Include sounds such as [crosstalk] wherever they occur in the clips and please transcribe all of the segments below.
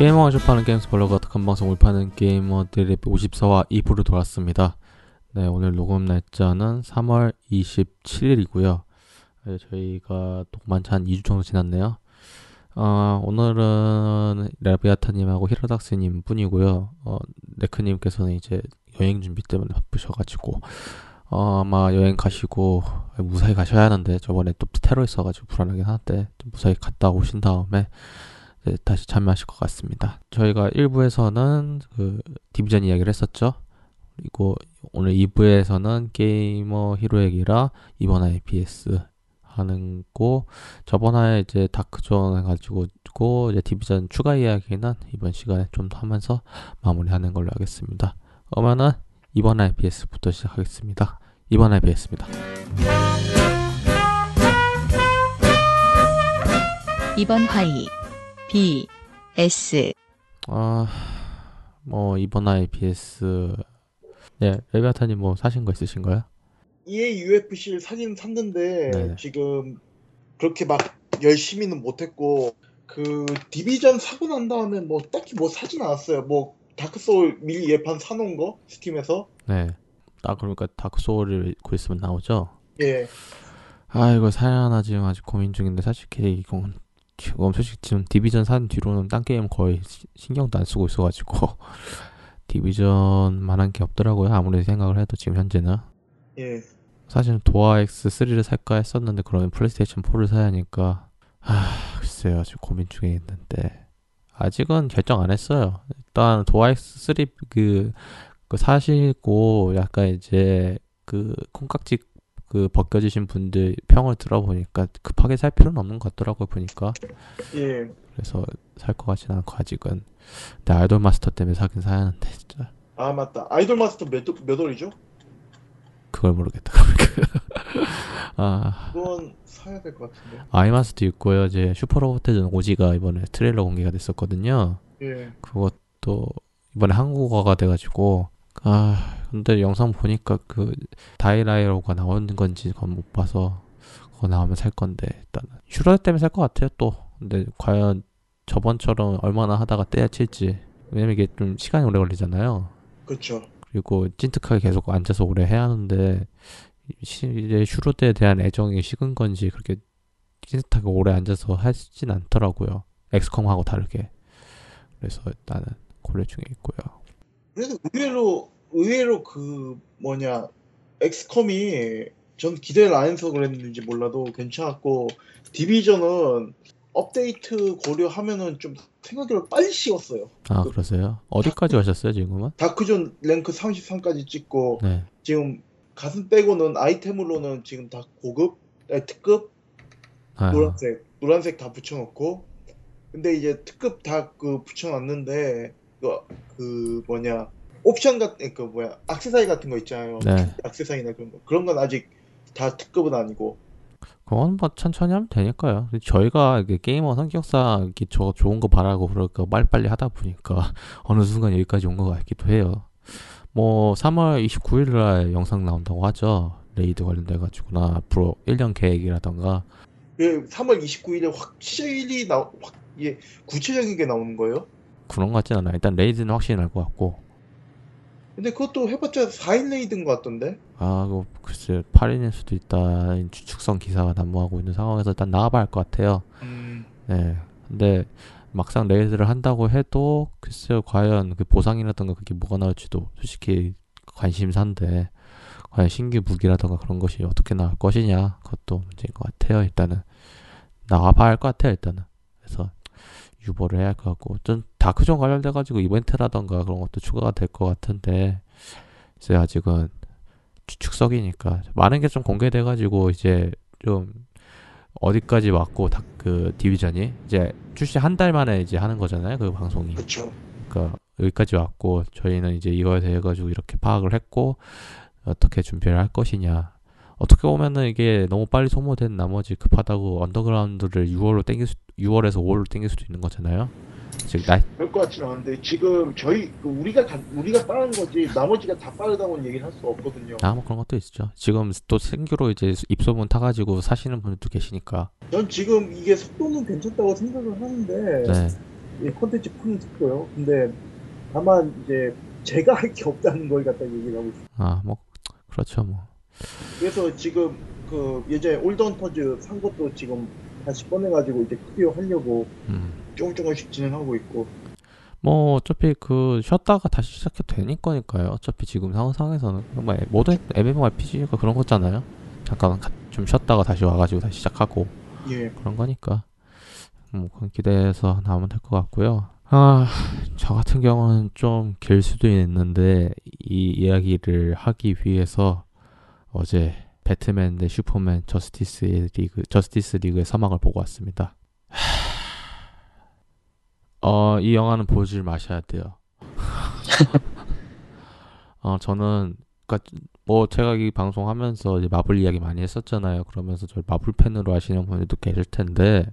게이머가 접하는 게임스 블로그 어떡한 방송 울파는 게이머들의 54화 2부로 돌아왔습니다. 네, 오늘 녹음 날짜는 3월 27일이고요. 네, 저희가 녹만치 한 2주 정도 지났네요. 어, 오늘은 라비아타님하고 히로닥스님 뿐이고요. 어, 네크님께서는 이제 여행 준비 때문에 바쁘셔가지고, 어, 아마 여행 가시고, 무사히 가셔야 하는데, 저번에 또 테러 있어가지고 불안하긴 한데, 무사히 갔다 오신 다음에, 네, 다시 참여하실 것 같습니다. 저희가 1부에서는 그 디비전 이야기를 했었죠. 그리고 오늘 2부에서는 게이머 히로 얘기라 이번 IPS 하는 거 저번 화에 이제 다크존 해가지고 이제 디비전 추가 이야기는 이번 시간에 좀더 하면서 마무리하는 걸로 하겠습니다. 그러면은 이번 IPS부터 시작하겠습니다. 이번 IPS입니다. 이번 화의 B, S. 아, 뭐, 이번 BS. 네, 레비아타님 뭐 사신 거 있으신가요? EA UFC 사긴 샀는데, 네. 지금 그렇게 막 열심히는 못했고, 그 디비전 사고 난 다음에 뭐 딱히 뭐 사진 않았어요. 뭐 다크 소울 미리 예판 사놓은 거 스팀에서. 네. 아, 그러니까 다크 소울을 곧 있으면 나오죠? 예. 아, 이거 사야 하나 지금 아직 고민 중인데, 사실 이건 지금 솔직히 지금 디비전 산 뒤로는 딴 게임 거의 시- 신경도 안 쓰고 있어가지고, [laughs] 디비전만한 게 없더라고요. 아무리 생각을 해도 지금 현재는. 예. 사실은 DOA X3를 살까 했었는데 그러면 플레이스테이션 4를 사야 하니까 아 글쎄요 지금 고민 중에 있는데 아직은 결정 안 했어요 일단 DOA X3 그, 그 사시고 약간 이제 그 콩깍지 그 벗겨지신 분들 평을 들어보니까 급하게 살 필요는 없는 것 같더라고요 보니까 예. 그래서 살 것 같지는 않고 아직은 근데 아이돌 마스터 때문에 사긴 사야 하는데 진짜 아 맞다. 아이돌 마스터 몇, 몇 월이죠? 그걸 모르겠다 [laughs] 아 그건 사야 될 것 같은데. 아이마스도 있고요. 이제 슈퍼로봇대전 오지가 이번에 트레일러 공개가 됐었거든요. 예. 그것도 이번에 한국어가 돼가지고 아 근데 영상 보니까 그 다이라이로가 나오는 건지 그건 못 봐서 그거 나오면 살 건데 일단은 슈러 때문에 살 것 같아요 또. 근데 과연 저번처럼 얼마나 하다가 때려칠지 왜냐면 이게 좀 시간이 오래 걸리잖아요. 그렇죠. 그리고 찐득하게 계속 앉아서 오래 해야 하는데 시- 이제 슈로드에 대한 애정이 식은 건지 그렇게 찐득하게 오래 앉아서 하진 않더라고요. 엑스컴하고 다르게. 그래서 일단은 고려 중에 있고요. 그래도 의외로 의외로 그 뭐냐 엑스컴이 전 기대를 안 해서 그랬는지 몰라도 괜찮았고 디비전은 업데이트 고려하면은 좀 생각보다 빨리 씌웠어요. 아 그러세요? 어디까지 가셨어요 지금은? 다크존 랭크 33까지 찍고 네. 지금 가슴 빼고는 아이템으로는 지금 다 고급, 아니, 특급, 아, 노란색, 노란색 다 붙여놓고 근데 이제 특급 다 그 붙여놨는데 그, 그 뭐냐 옵션 같은 그 뭐야 액세서리 같은 거 있잖아요. 네. 액세서리나 그런 거 그런 건 아직 다 특급은 아니고 그건 뭐 천천히 하면 되니까요. 저희가 게이머 성격상 이렇게 저 좋은 거 바라고 그럴까 빨리빨리 하다 보니까 [laughs] 어느 순간 여기까지 온 것 같기도 해요. 뭐 3월 29일 날 영상 나온다고 하죠. 레이드 관련돼 가지고나 앞으로 1년 계획이라던가 그 3월 29일에 확실히 나 확, 예, 구체적인 게 나오는 거예요. 그런 것 같진 않아요. 일단 레이드는 확실히 날 것 같고 근데 그것도 해봤자 4일 레이드인 것 같던데. 아, 그 글쎄 8인일 수도 있다. 추측성 기사가 난무하고 있는 상황에서 일단 나와봐야 할 것 같아요. 음, 네. 근데 막상 레이드를 한다고 해도 글쎄요 과연 그 보상이라던가 그게 뭐가 나올지도 솔직히 관심사인데 과연 신규 무기라던가 그런 것이 어떻게 나올 것이냐 그것도 문제인 것 같아요. 일단은 나와봐야 할 것 같아요. 일단은 그래서 유보를 해야 할 것 같고 좀 다크존 관련돼 가지고 이벤트라던가 그런 것도 추가가 될 것 같은데 글쎄 아직은 추측석이니까 많은 게 좀 공개돼 가지고 이제 좀 어디까지 왔고 다, 그 디비전이 이제 출시 한 달 만에 이제 하는 거잖아요 그 방송이 그렇죠. 그러니까 여기까지 왔고 저희는 이제 이거에 대해 가지고 이렇게 파악을 했고 어떻게 준비를 할 것이냐 어떻게 보면은 이게 너무 빨리 소모된 나머지 급하다고 언더그라운드를 6월로 땡길 수, 6월에서 5월로 땡길 수도 있는 거잖아요 즉 나, 그럴 것 같지는 않은데 지금 저희 그 우리가 다, 우리가 빠른 거지 나머지가 다 빠르다고는 얘기를 할 수 없거든요. 아, 뭐 그런 것도 있죠. 지금 또 신규로 이제 입소문 타가지고 사시는 분들도 계시니까. 전 지금 이게 속도는 괜찮다고 생각을 하는데 네. 예, 콘텐츠 푸는 싶고요. 근데 다만 이제 제가 할 게 없다는 걸 갖다 얘기를 하고 있어요. 아, 뭐 그렇죠, 뭐. 그래서 지금 그 예전에 올던 퍼즈 산 것도 지금 다시 꺼내가지고 이제 크리어 하려고 음. 조금 조금씩 진행하고 있고 뭐 어차피 그 쉬었다가 다시 시작해도 되는 거니까요. 어차피 지금 상황상에서는 뭐 모든 MMORPG가 그런 거잖아요. 잠깐 가- 좀 쉬었다가 다시 와가지고 다시 시작하고 예 그런 거니까 뭐 그건 기대해서 나오면 될 것 같고요. 아, 저 같은 경우는 좀 길 수도 있는데 이 이야기를 하기 위해서 어제 배트맨 대 슈퍼맨 저스티스 리그 저스티스 리그의 서막을 보고 왔습니다. 어, 이 영화는 보질 마셔야 돼요. [laughs] 어, 저는 뭐 제가 이 방송하면서 마블 이야기 많이 했었잖아요. 그러면서 저 마블 팬으로 하시는 분들도 계실 텐데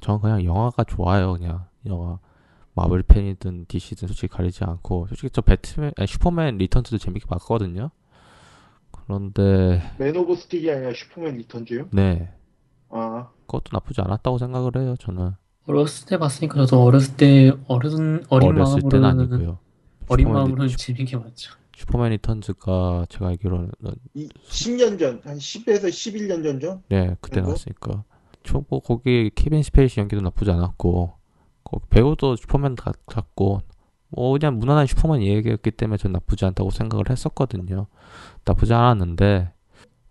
저는 그냥 영화가 좋아요. 그냥 영화 마블 팬이든 DC든 솔직히 가리지 않고 솔직히 저 배트맨 아니, 슈퍼맨 리턴즈도 재밌게 봤거든요. 그런데 맨 오브 스틸이 아니라 슈퍼맨 리턴즈요? 네 아 그것도 나쁘지 않았다고 생각을 해요. 저는 어렸을 때 봤으니까 저도 어렸을 때 어른 어린 어렸을 때는 마음으로는 아니고요. 어린 마음으로는 리- 재밌게 봤죠. 슈퍼맨 리턴즈가 제가 알기로는 이 10년 전, 한 10에서 11년 전죠? 네 그때 그리고? 나왔으니까 초보 거기 케빈 스페이시 연기도 나쁘지 않았고 거- 배우도 슈퍼맨 같, 같고 뭐 그냥 무난한 슈퍼맨 얘기였기 때문에 전 나쁘지 않다고 생각을 했었거든요. 나쁘지 않았는데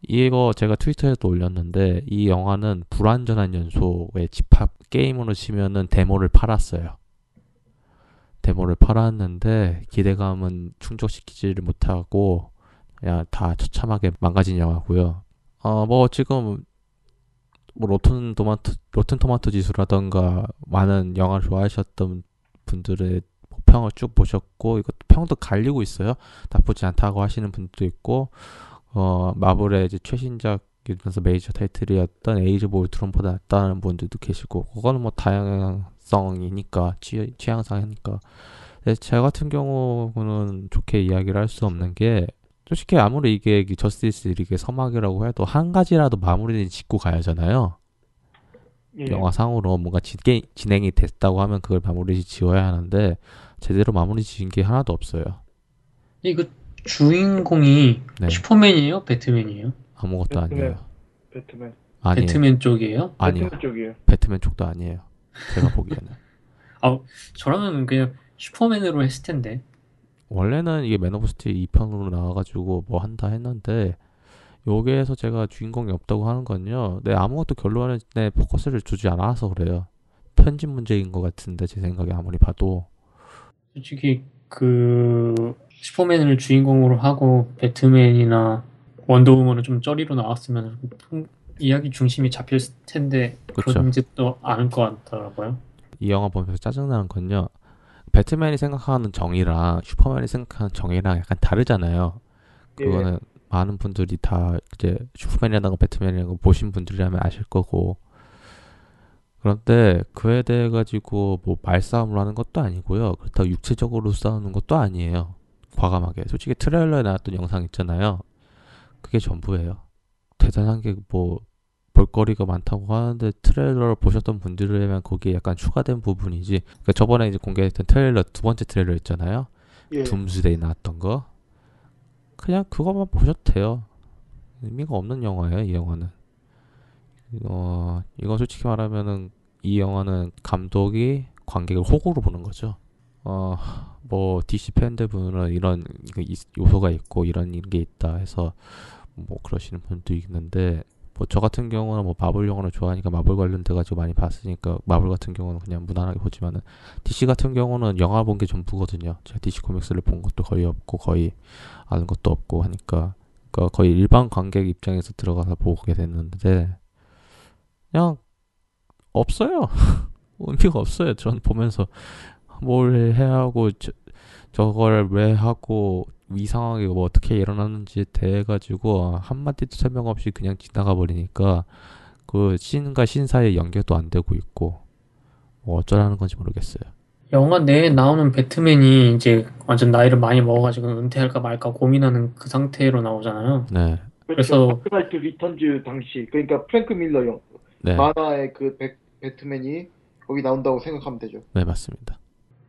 이거 제가 트위터에도 올렸는데 이 영화는 불완전한 연소의 집합 게임으로 치면은 데모를 팔았어요. 데모를 팔았는데 기대감은 충족시키지를 못하고 그냥 다 처참하게 망가진 영화고요. 어 뭐 지금 뭐 로튼 토마토 로튼 토마토 지수라던가 많은 영화를 좋아하셨던 분들의 평을 쭉 보셨고 이것도 평도 갈리고 있어요. 나쁘지 않다고 하시는 분도 있고 어 마블의 이제 최신작 이러면서 메이저 타이틀이었던 에이지 오브 울트론보다 낫다는 분들도 계시고 그거는 뭐 다양성이니까 취, 취향상이니까 근데 제 같은 경우는 좋게 이야기를 할 수 없는 게 솔직히 아무리 이게 이 저스티스 리그의 서막이라고 해도 한 가지라도 마무리는 짓고 가야 하잖아요. 예. 영화상으로 뭔가 지, 진행이 됐다고 하면 그걸 마무리 지어야 하는데 제대로 마무리 지은 게 하나도 없어요. 이거 주인공이 네, 슈퍼맨이에요? 배트맨이에요? 아무것도 배트맨. 아니에요. 배트맨. 아니에요. 배트맨 쪽이에요? 아니요. 배트맨 쪽이에요. 배트맨 쪽도 아니에요. 제가 보기에는. [laughs] 저라면 그냥 슈퍼맨으로 했을 텐데. 원래는 이게 맨 오브 스틸 2편으로 나와가지고 뭐 한다 했는데 여기에서 제가 주인공이 없다고 하는 건요. 내 아무것도 결론에 포커스를 주지 않아서 그래요. 편집 문제인 것 같은데 제 생각에 아무리 봐도 솔직히 그 슈퍼맨을 주인공으로 하고 배트맨이나 원더우먼은 좀 쩌리로 나왔으면 좀 이야기 중심이 잡힐 텐데 그쵸. 그런지도 않을 것 같더라고요. 이 영화 보면서 짜증나는 건요. 배트맨이 생각하는 정의랑 슈퍼맨이 생각하는 정의랑 약간 다르잖아요. 예. 그거는 많은 분들이 다 이제 슈퍼맨이라든가 배트맨이라고 보신 분들이라면 아실 거고 그런데 그에 대해 가지고 뭐 말싸움을 하는 것도 아니고요. 그렇다고 육체적으로 싸우는 것도 아니에요. 과감하게. 솔직히 트레일러에 나왔던 영상 있잖아요. 그게 전부예요. 대단한 게 뭐 볼거리가 많다고 하는데 트레일러를 보셨던 분들이라면 거기에 약간 추가된 부분이지. 그러니까 저번에 이제 공개했던 트레일러 두 번째 트레일러 있잖아요. 예. 둠스데이 나왔던 거 그냥 그것만 보셔도 돼요 의미가 없는 영화예요 이 영화는 어 이건 솔직히 말하면은 이 영화는 감독이 관객을 호구로 보는 거죠 어 뭐 DC 팬들분은 이런 그 이- 요소가 있고 이런 게 있다 해서 뭐 그러시는 분도 있는데 뭐 저 같은 경우는 뭐 마블 영화를 좋아하니까 마블 관련돼 가지고 많이 봤으니까 마블 같은 경우는 그냥 무난하게 보지만은 DC 같은 경우는 영화 본 게 전부거든요. 제가 DC 코믹스를 본 것도 거의 없고 거의 아는 것도 없고 하니까 그러니까 거의 일반 관객 입장에서 들어가서 보게 됐는데 그냥 없어요. [laughs] 의미가 없어요. 전 보면서 뭘 해야 하고 저, 저걸 왜 하고 이 상황이 뭐 어떻게 일어났는지에 대해 가지고 한마디도 설명 없이 그냥 지나가 버리니까 그 신과 신 사이의 연결도 안 되고 있고 뭐 어쩌라는 건지 모르겠어요. 영화 내에 나오는 배트맨이 이제 완전 나이를 많이 먹어가지고 은퇴할까 말까 고민하는 그 상태로 나오잖아요. 네, 그래서- 다크 나이트 리턴즈 당시 그러니까 프랭크 밀러 영 네, 만화의 그 배, 배트맨이 거기 나온다고 생각하면 되죠. 네 맞습니다.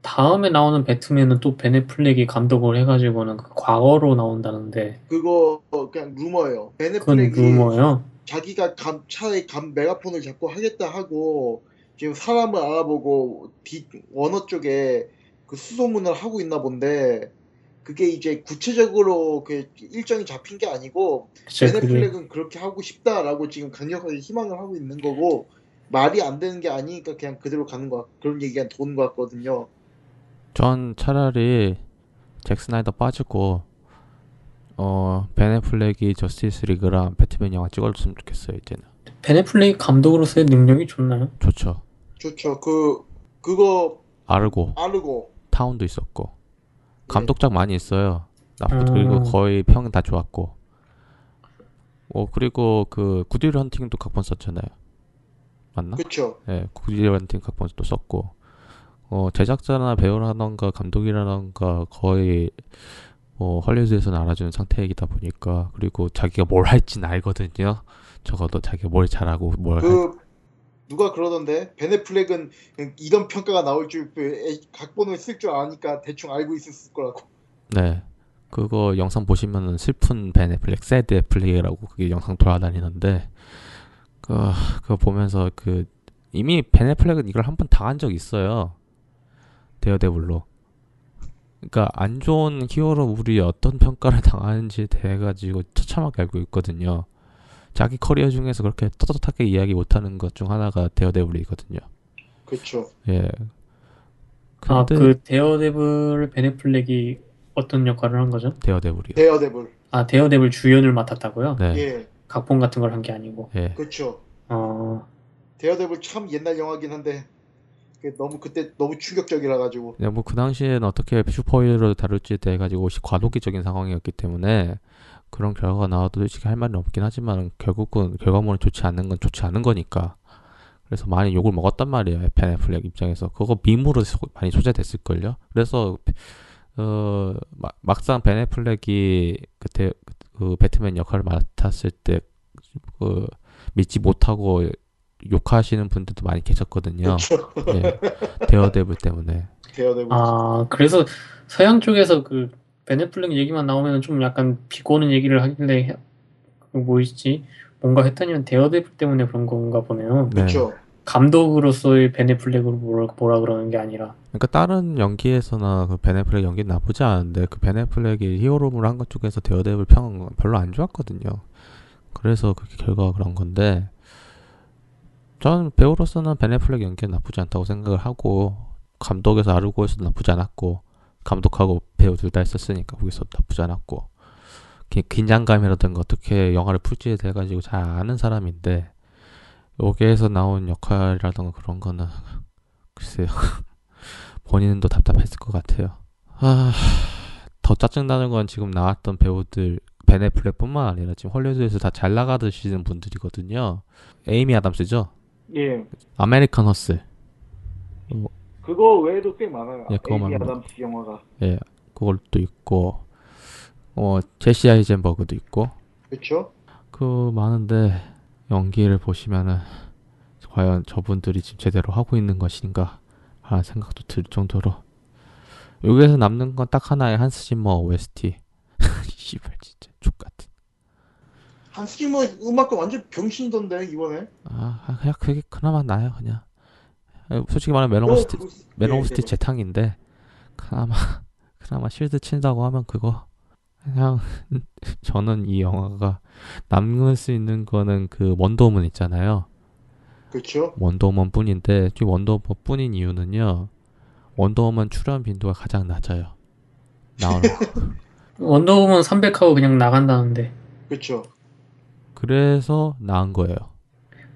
다음에 나오는 배트맨은 또 벤 애플렉이 감독을 해가지고는 그 과거로 나온다는데 그거 그냥 루머예요. 벤 애플렉이 루머예요. 자기가 감, 차에 감 메가폰을 잡고 하겠다 하고 지금 사람을 알아보고 디, 워너 쪽에 그 수소문을 하고 있나 본데 그게 이제 구체적으로 그 일정이 잡힌 게 아니고 벤 애플렉은 그렇게 하고 싶다라고 지금 강력하게 희망을 하고 있는 거고 말이 안 되는 게 아니니까 그냥 그대로 가는 거 그런 얘기가 도는 것 같거든요. 전 차라리 잭 스나이더 빠지고 어 벤 애플렉이 저스티스 리그랑 배트맨 영화 찍어줬으면 좋겠어요 이제는 벤 애플렉이 감독으로서의 능력이 좋나요? 좋죠 좋죠. 그 그거 아르고 아르고 타운도 있었고 감독작 많이 있어요 나쁘 음. 그리고 거의 평 다 좋았고 어 그리고 그 구딜 헌팅도 각본 썼잖아요 맞나? 그쵸. 예, 구딜 헌팅 각본도 썼고 어 제작자나 배우라던가 감독이라던가 거의 뭐 헐리우드에서는 알아주는 상태이다 보니까 그리고 자기가 뭘 할지는 알거든요. 적어도 자기가 뭘 잘하고 뭘 할. 그 누가 그러던데 벤 애플렉은 이런 평가가 나올 줄 그, 에- 각본을 쓸 줄 아니까 대충 알고 있었을 거라고. 네. 그거 영상 보시면은 슬픈 벤 애플렉, Sad 플렉이라고 그게 영상 돌아다니는데 그 그거 보면서 그 이미 벤 애플렉은 이걸 한 번 당한 적 있어요. 데어데블로. 그러니까 안 좋은 히어로 우리 어떤 평가를 당하는지 대해 가지고 처참하게 알고 있거든요. 자기 커리어 중에서 그렇게 떳떳하게 이야기 못하는 것 중 하나가 데어데블이거든요. 그쵸. 예. 아, 근데 그 데어데블 벤 애플렉이 어떤 역할을 한 거죠? 데어데블이요. 데어데블. 아, 데어데블 주연을 맡았다고요? 네. 예, 각본 같은 걸 한 게 아니고. 예. 그쵸. 어, 데어데블 참 옛날 영화긴 한데 너무 그때 너무 충격적이라 가지고. 네, 뭐그 당시에는 어떻게 슈퍼히어로를 다룰지에 대해 가지고 시- 과도기적인 상황이었기 때문에 그런 결과가 나와도 솔직히 할 말은 없긴 하지만 결국은 결과물은 좋지 않는 건 좋지 않은 거니까. 그래서 많이 욕을 먹었단 말이에요 베네플렉 입장에서. 그거 밈으로 소- 많이 소재됐을 걸요? 그래서 어 마- 막상 베네플렉이 그때 그 배트맨 역할을 맡았을 때 그 믿지 못하고 욕하시는 분들도 많이 계셨거든요. 그쵸. 예, 데어데블 때문에. 데어데블. 아, 그래서 서양 쪽에서 그 벤 애플렉 얘기만 나오면 좀 약간 비꼬는 얘기를 하길래 해- 그 뭐였지? 뭔가 했더니 데어데블 때문에 그런 건가 보네요. 네. 그쵸. 감독으로서의 벤 애플렉으로 뭐라, 뭐라 그러는 게 아니라. 그러니까 다른 연기에서나 그 벤 애플렉 연기는 나쁘지 않은데 그 벤 애플렉이 히어로물 한 것 쪽에서 데어데블 평은 별로 안 좋았거든요. 그래서 그게 결과가 그런 건데 저는 배우로서는 벤 애플렉 연기는 나쁘지 않다고 생각을 하고 감독에서 아르고에서도 나쁘지 않았고 감독하고 배우 둘 다 했었으니까 거기서 나쁘지 않았고 기- 긴장감이라든가 어떻게 영화를 풀지에 대해 가지고 잘 아는 사람인데 여기에서 나온 역할이라든가 그런 거는 [laughs] 글쎄요 [laughs] 본인도 답답했을 것 같아요. 아, 더 짜증나는 건 지금 나왔던 배우들 베네플렉뿐만 아니라 지금 헐리우드에서 다 잘 나가시는 분들이거든요. 에이미 아담스죠? 예. 아메리칸 허슬. 그거 외에도 꽤 많아요. 예, 그거 에이미 많아요. 아담스 영화가. 예, 그걸도 있고, 어, 제시 아이젠버그도 있고, 그쵸? 그 많은데 연기를 보시면은 과연 저분들이 지금 제대로 하고 있는 것인가 하는 생각도 들 정도로 여기에서 남는 건 딱 하나의 한스 짐머 OST [laughs] 씨발 진짜 좆같은 한스 짐머 음악가 완전 병신이던데 이번에. 아 그냥 그게 그나마 나요 그냥 솔직히 말하면 맨 어, 오브 스티 그- 스티 네. 재탕인데 그나마 [laughs] 그나마 실드 친다고 하면 그거 그냥 [laughs] 저는 이 영화가 남을 수 있는 거는 그 원더우먼 있잖아요 그쵸? 원더우먼 뿐인데 이 원더우먼 뿐인 이유는요 원더우먼 출연 빈도가 가장 낮아요 나오는 거. [laughs] 원더우먼 300하고 그냥 나간다는데 그쵸? 그래서 나은 거예요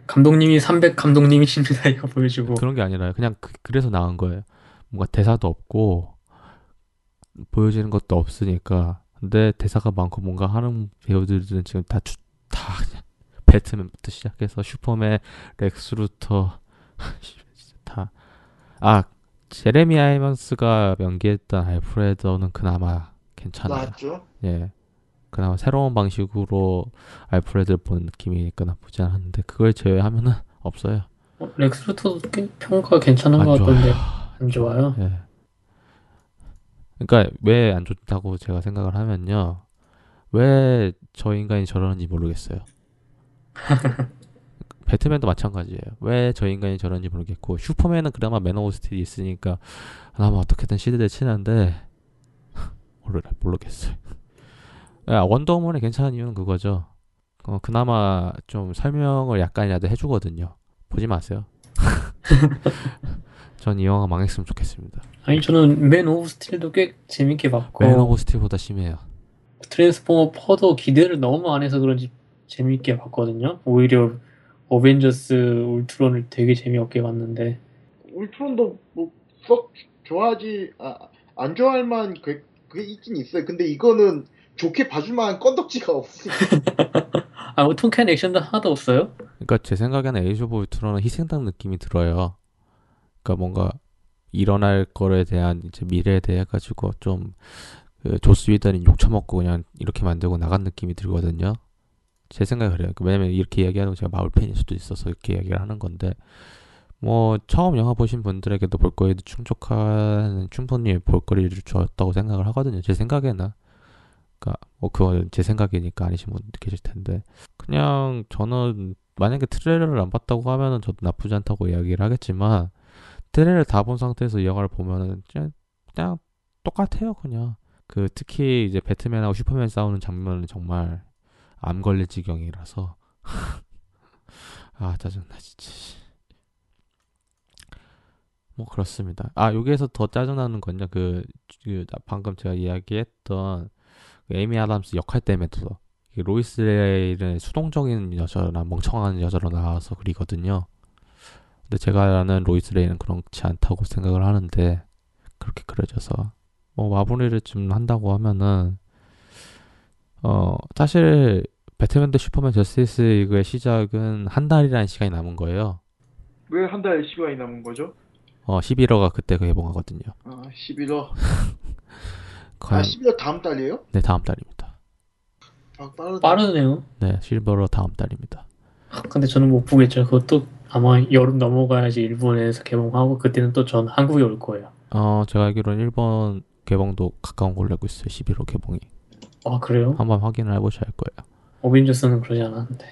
감독님이 300 감독님이십니다 [laughs] 이거 보여주고. 그런 게 아니라 그냥 그, 래서 나은 거예요. 뭔가 대사도 없고 보여지는 것도 없으니까. 근데 대사가 많고 뭔가 하는 배우들은 지금 다, 주, 다 그냥 배트맨부터 시작해서 슈퍼맨 렉스 루터 [laughs] 다 아 제레미 아이언스가 연기했던 알프레드는 그나마 괜찮아요. 나왔죠? 예. 그나마 새로운 방식으로 알프레드를 본 느낌이니까 나쁘지 않은데 그걸 제외하면은 없어요. 어, 렉스 루터도 꽤 평가가 괜찮은 안 것. 같던데 안 좋아요. 예. 그러니까 왜 안 좋다고 제가 생각을 하면요. 왜 저 인간이 저러는지 모르겠어요. [laughs] 배트맨도 마찬가지예요. 왜 저 인간이 저러는지 모르겠고 슈퍼맨은 그나마 맨 오브 스틸이 있으니까 그나마 어떻게든 치는데 [laughs] 모르 모르겠어요. 야, 원더우먼이 괜찮은 이유는 그거죠. 어, 그나마 좀 설명을 약간이라도 해주거든요. 보지 마세요. [laughs] 전 이 영화 망했으면 좋겠습니다. 아니 저는 맨 오브 스틸도 꽤 재밌게 봤고 맨 오브 스틸보다 심해요. 트랜스포머 4도 기대를 너무 안 해서 그런지 재밌게 봤거든요. 오히려 어벤져스 울트론을 되게 재미없게 봤는데 울트론도 뭐 썩 좋아하지 아, 안 좋아할 만한 그, 그게 있긴 있어요. 근데 이거는 좋게 봐줄 만한 건덕지가 없어. [laughs] 아 뭐 통쾌한 액션도 하나도 없어요. 그러니까 제 생각에는 에이지 오브 울트론은 희생당한 느낌이 들어요. 그러니까 뭔가 일어날 거에 대한 이제 미래에 대해 가지고 좀 그 조스 웨던은 욕 처먹고 그냥 이렇게 만들고 나간 느낌이 들거든요. 제 생각에 그래요. 왜냐면 이렇게 이야기하는 거 제가 마블 팬일 수도 있어서 이렇게 이야기를 하는 건데 뭐 처음 영화 보신 분들에게도 볼거리도 충족한 충분히 볼거리를 주었다고 생각을 하거든요. 제 생각에는 그러니까? 뭐 그건 제 생각이니까 아니신 분도 계실 텐데. 그냥 저는 만약에 트레일러를 안 봤다고 하면은 저도 나쁘지 않다고 이야기를 하겠지만 트레일러를 다 본 상태에서 이 영화를 보면은 그냥, 그냥 똑같아요 그냥. 그 특히 이제 배트맨하고 슈퍼맨 싸우는 장면은 정말 암 걸릴 지경이라서. [laughs] 아 짜증나 진짜. 뭐 그렇습니다. 아 여기에서 더 짜증나는 건요. 그, 그 방금 제가 이야기했던 그 에이미 아담스 역할 때문에도 로이스 레인은 수동적인 여자나 멍청한 여자로 나와서 그리거든요 근데 제가 아는 로이스 레인은 그렇지 않다고 생각을 하는데 그렇게 그려져서 뭐 마무리를 좀 한다고 하면은 어 사실 배트맨 대 슈퍼맨 저스티스 리그의 시작은 한 달이라는 시간이 남은 거예요. 왜 한 달 시간이 남은 거죠? 어 11호가 그때 개봉하거든요. 아 11월. [laughs] 아 과연 11월 다음 달이에요? 네 다음 달입니다. 아 빠르다. 빠르네요. 네 11호 다음 달입니다. 아, 근데 저는 못 보겠죠. 그것도 아마 여름 넘어가야지 일본에서 개봉하고 그때는 또 전 한국에 올 거예요. 어 제가 알기로는 일본 개봉도 가까운 걸로 알고 있어요. 11호 개봉이. 아 그래요? 한번 확인을 해보셔야 할 거예요. 어벤져스는 그러지 않았는데.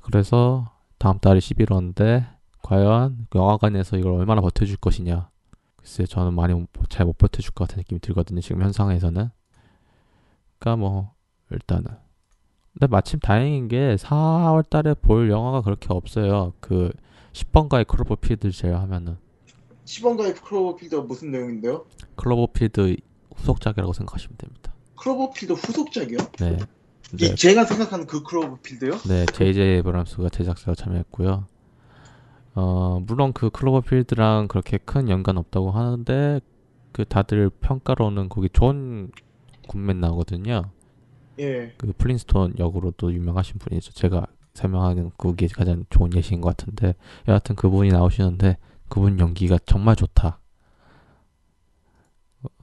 그래서 다음 달이 11호인데 과연 그 영화관에서 이걸 얼마나 버텨줄 것이냐. 글쎄 저는 많이 잘 못 버텨줄 것 같은 느낌이 들거든요. 지금 현 상황에서는. 그러니까 뭐 일단은. 근데 마침 다행인 게 4월 달에 볼 영화가 그렇게 없어요. 그 10번가의 클로버필드 제외 하면은 10번가의 클로버필드가 무슨 내용인데요? 클로버필드 후속작이라고 생각하시면 됩니다. 클로버필드 후속작이요? 네. 이 네, 제가 생각하는 그 클로버필드요? 네, JJ 에이브럼스가 제작사가 참여했고요. 어, 물론 그 클로버필드랑 그렇게 큰 연관 없다고 하는데 그 다들 평가로는 거기 존 굿맨 나오거든요. 예. 그 플린스톤 역으로도 유명하신 분이죠. 제가 설명하는 그게 가장 좋은 예시인 것 같은데 여하튼 그분이 나오시는데 그분 연기가 정말 좋다.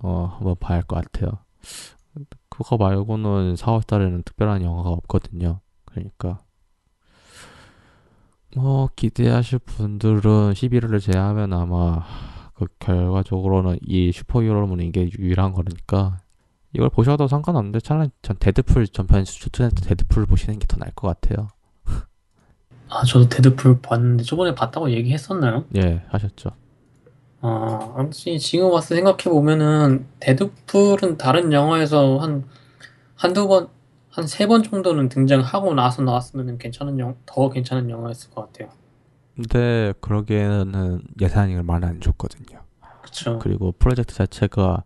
어 한번 봐야 할 것 같아요. 그거 말고는 4월 달에는 특별한 영화가 없거든요. 그러니까 뭐 기대하실 분들은 11월을 제외하면 아마 그 결과적으로는 이 슈퍼히어로는 이게 유일한 거니까 이걸 보셔도 상관없는데 차라리 전 데드풀 전편 추천했던 데드풀 보시는 게 더 나을 것 같아요. 아 저도 데드풀 봤는데 저번에 봤다고 얘기했었나요? 예, 하셨죠. 아 아무튼 지금 와서 생각해 보면은 Deadpool은 다른 영화에서 한 한두 번, 한 세 번 정도는 등장하고 나서 나왔으면 괜찮은 영, 더 괜찮은 영화였을 것 같아요. 근데 그러기에는 예산이 많이 안 줬거든요. 그쵸. 그리고 프로젝트 자체가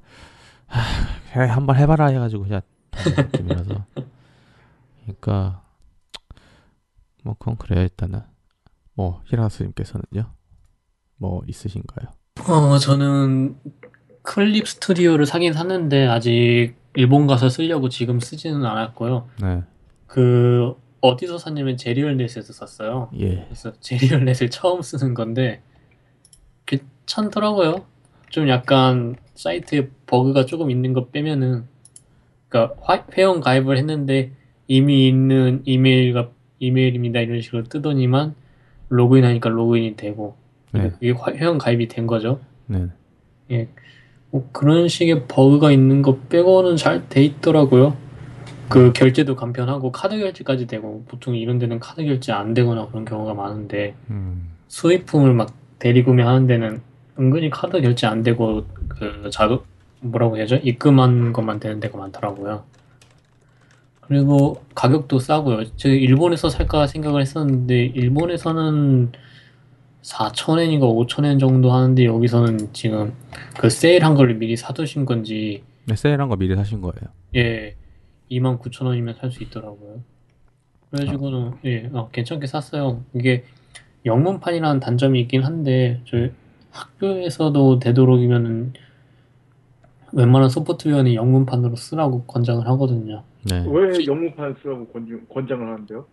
한번 해봐라 해가지고 그냥 느낌이라서 그러니까 뭐 그건 그래요 일단은 뭐 히라스님께서는요 뭐 있으신가요? 어, 저는 클립 스튜디오를 사긴 샀는데 아직 일본 가서 쓰려고 지금 쓰지는 않았고요. 네, 그 어디서 샀냐면 제리얼넷에서 샀어요. 예, 그래서 제리얼넷을 처음 쓰는 건데 괜찮더라고요. 좀 약간 사이트에 버그가 조금 있는 거 빼면은 그러니까 화- 회원 가입을 했는데 이미 있는 이메일가 이메일입니다 이런 식으로 뜨더니만 로그인하니까 로그인이 되고 네, 화- 회원 가입이 된 거죠. 네, 뭐 그런 식의 버그가 있는 거 빼고는 잘 돼 있더라고요. 그 결제도 간편하고 카드 결제까지 되고 보통 이런 데는 카드 결제 안 되거나 그런 경우가 많은데 음. 수입품을 막 대리구매하는 데는 은근히 카드 결제 안 되고 그 자동 뭐라고 해야죠? 입금한 것만 되는 데가 많더라고요. 그리고 가격도 싸고요. 제가 일본에서 살까 생각을 했었는데 일본에서는 4,000엔인가 5,000엔 정도 하는데 여기서는 지금 그 세일한 걸 미리 사두신 건지 네, 세일한 거 미리 사신 거예요. 예 29,000원이면 살 수 있더라고요. 그래가지고는 예 어, 괜찮게 샀어요. 이게 영문판이라는 단점이 있긴 한데 저희 학교에서도 되도록이면은 웬만한 소프트웨어는 영문판으로 쓰라고 권장을 하거든요. 네. 왜 영문판 쓰라고 권장, 권장을 하는데요?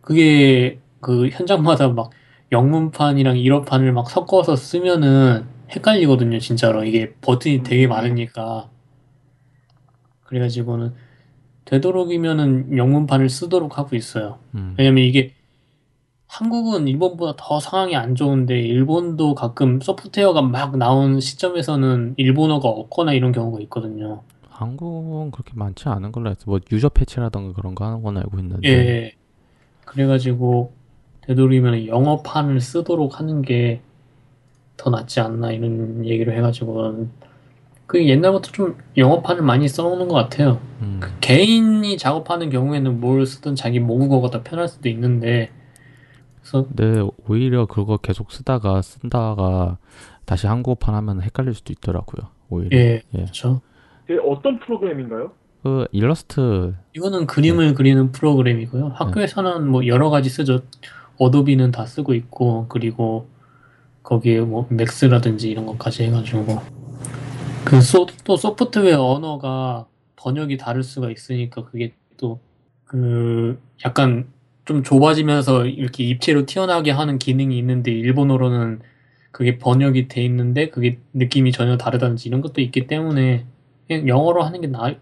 그게 그 현장마다 막 영문판이랑 일어판을 막 섞어서 쓰면은 헷갈리거든요, 진짜로. 이게 버튼이 되게 음. 많으니까. 그래가지고는 되도록이면은 영문판을 쓰도록 하고 있어요. 음. 왜냐면 이게 한국은 일본보다 더 상황이 안 좋은데 일본도 가끔 소프트웨어가 막 나온 시점에서는 일본어가 없거나 이런 경우가 있거든요. 한국은 그렇게 많지 않은 걸로 알고 뭐 유저 패치라던가 그런 거 하는 건 알고 있는데. 예. 그래가지고 되도록이면 영어판을 쓰도록 하는 게 더 낫지 않나 이런 얘기를 해가지고 그 옛날부터 좀 영어판을 많이 써오는 것 같아요. 음. 개인이 작업하는 경우에는 뭘 쓰든 자기 모국어가 더 편할 수도 있는데 그래서 근데 오히려 그거 계속 쓰다가 쓴다가 다시 한국어판 하면 헷갈릴 수도 있더라고요. 오히려. 예, 예. 그렇죠. 이게 어떤 프로그램인가요? 그 일러스트 이거는 그림을 그리는 프로그램이고요. 학교에서는 뭐 여러 가지 쓰죠. Adobe는 다 쓰고 있고 그리고 거기에 뭐 Max라든지 이런 것까지 해가지고 그 또 소프트웨어 언어가 번역이 다를 수가 있으니까 그게 또 그 약간 좀 좁아지면서 이렇게 입체로 튀어나오게 하는 기능이 있는데 일본어로는 그게 번역이 돼 있는데 그게 느낌이 전혀 다르다든지 이런 것도 있기 때문에 그냥 영어로 하는 게 나은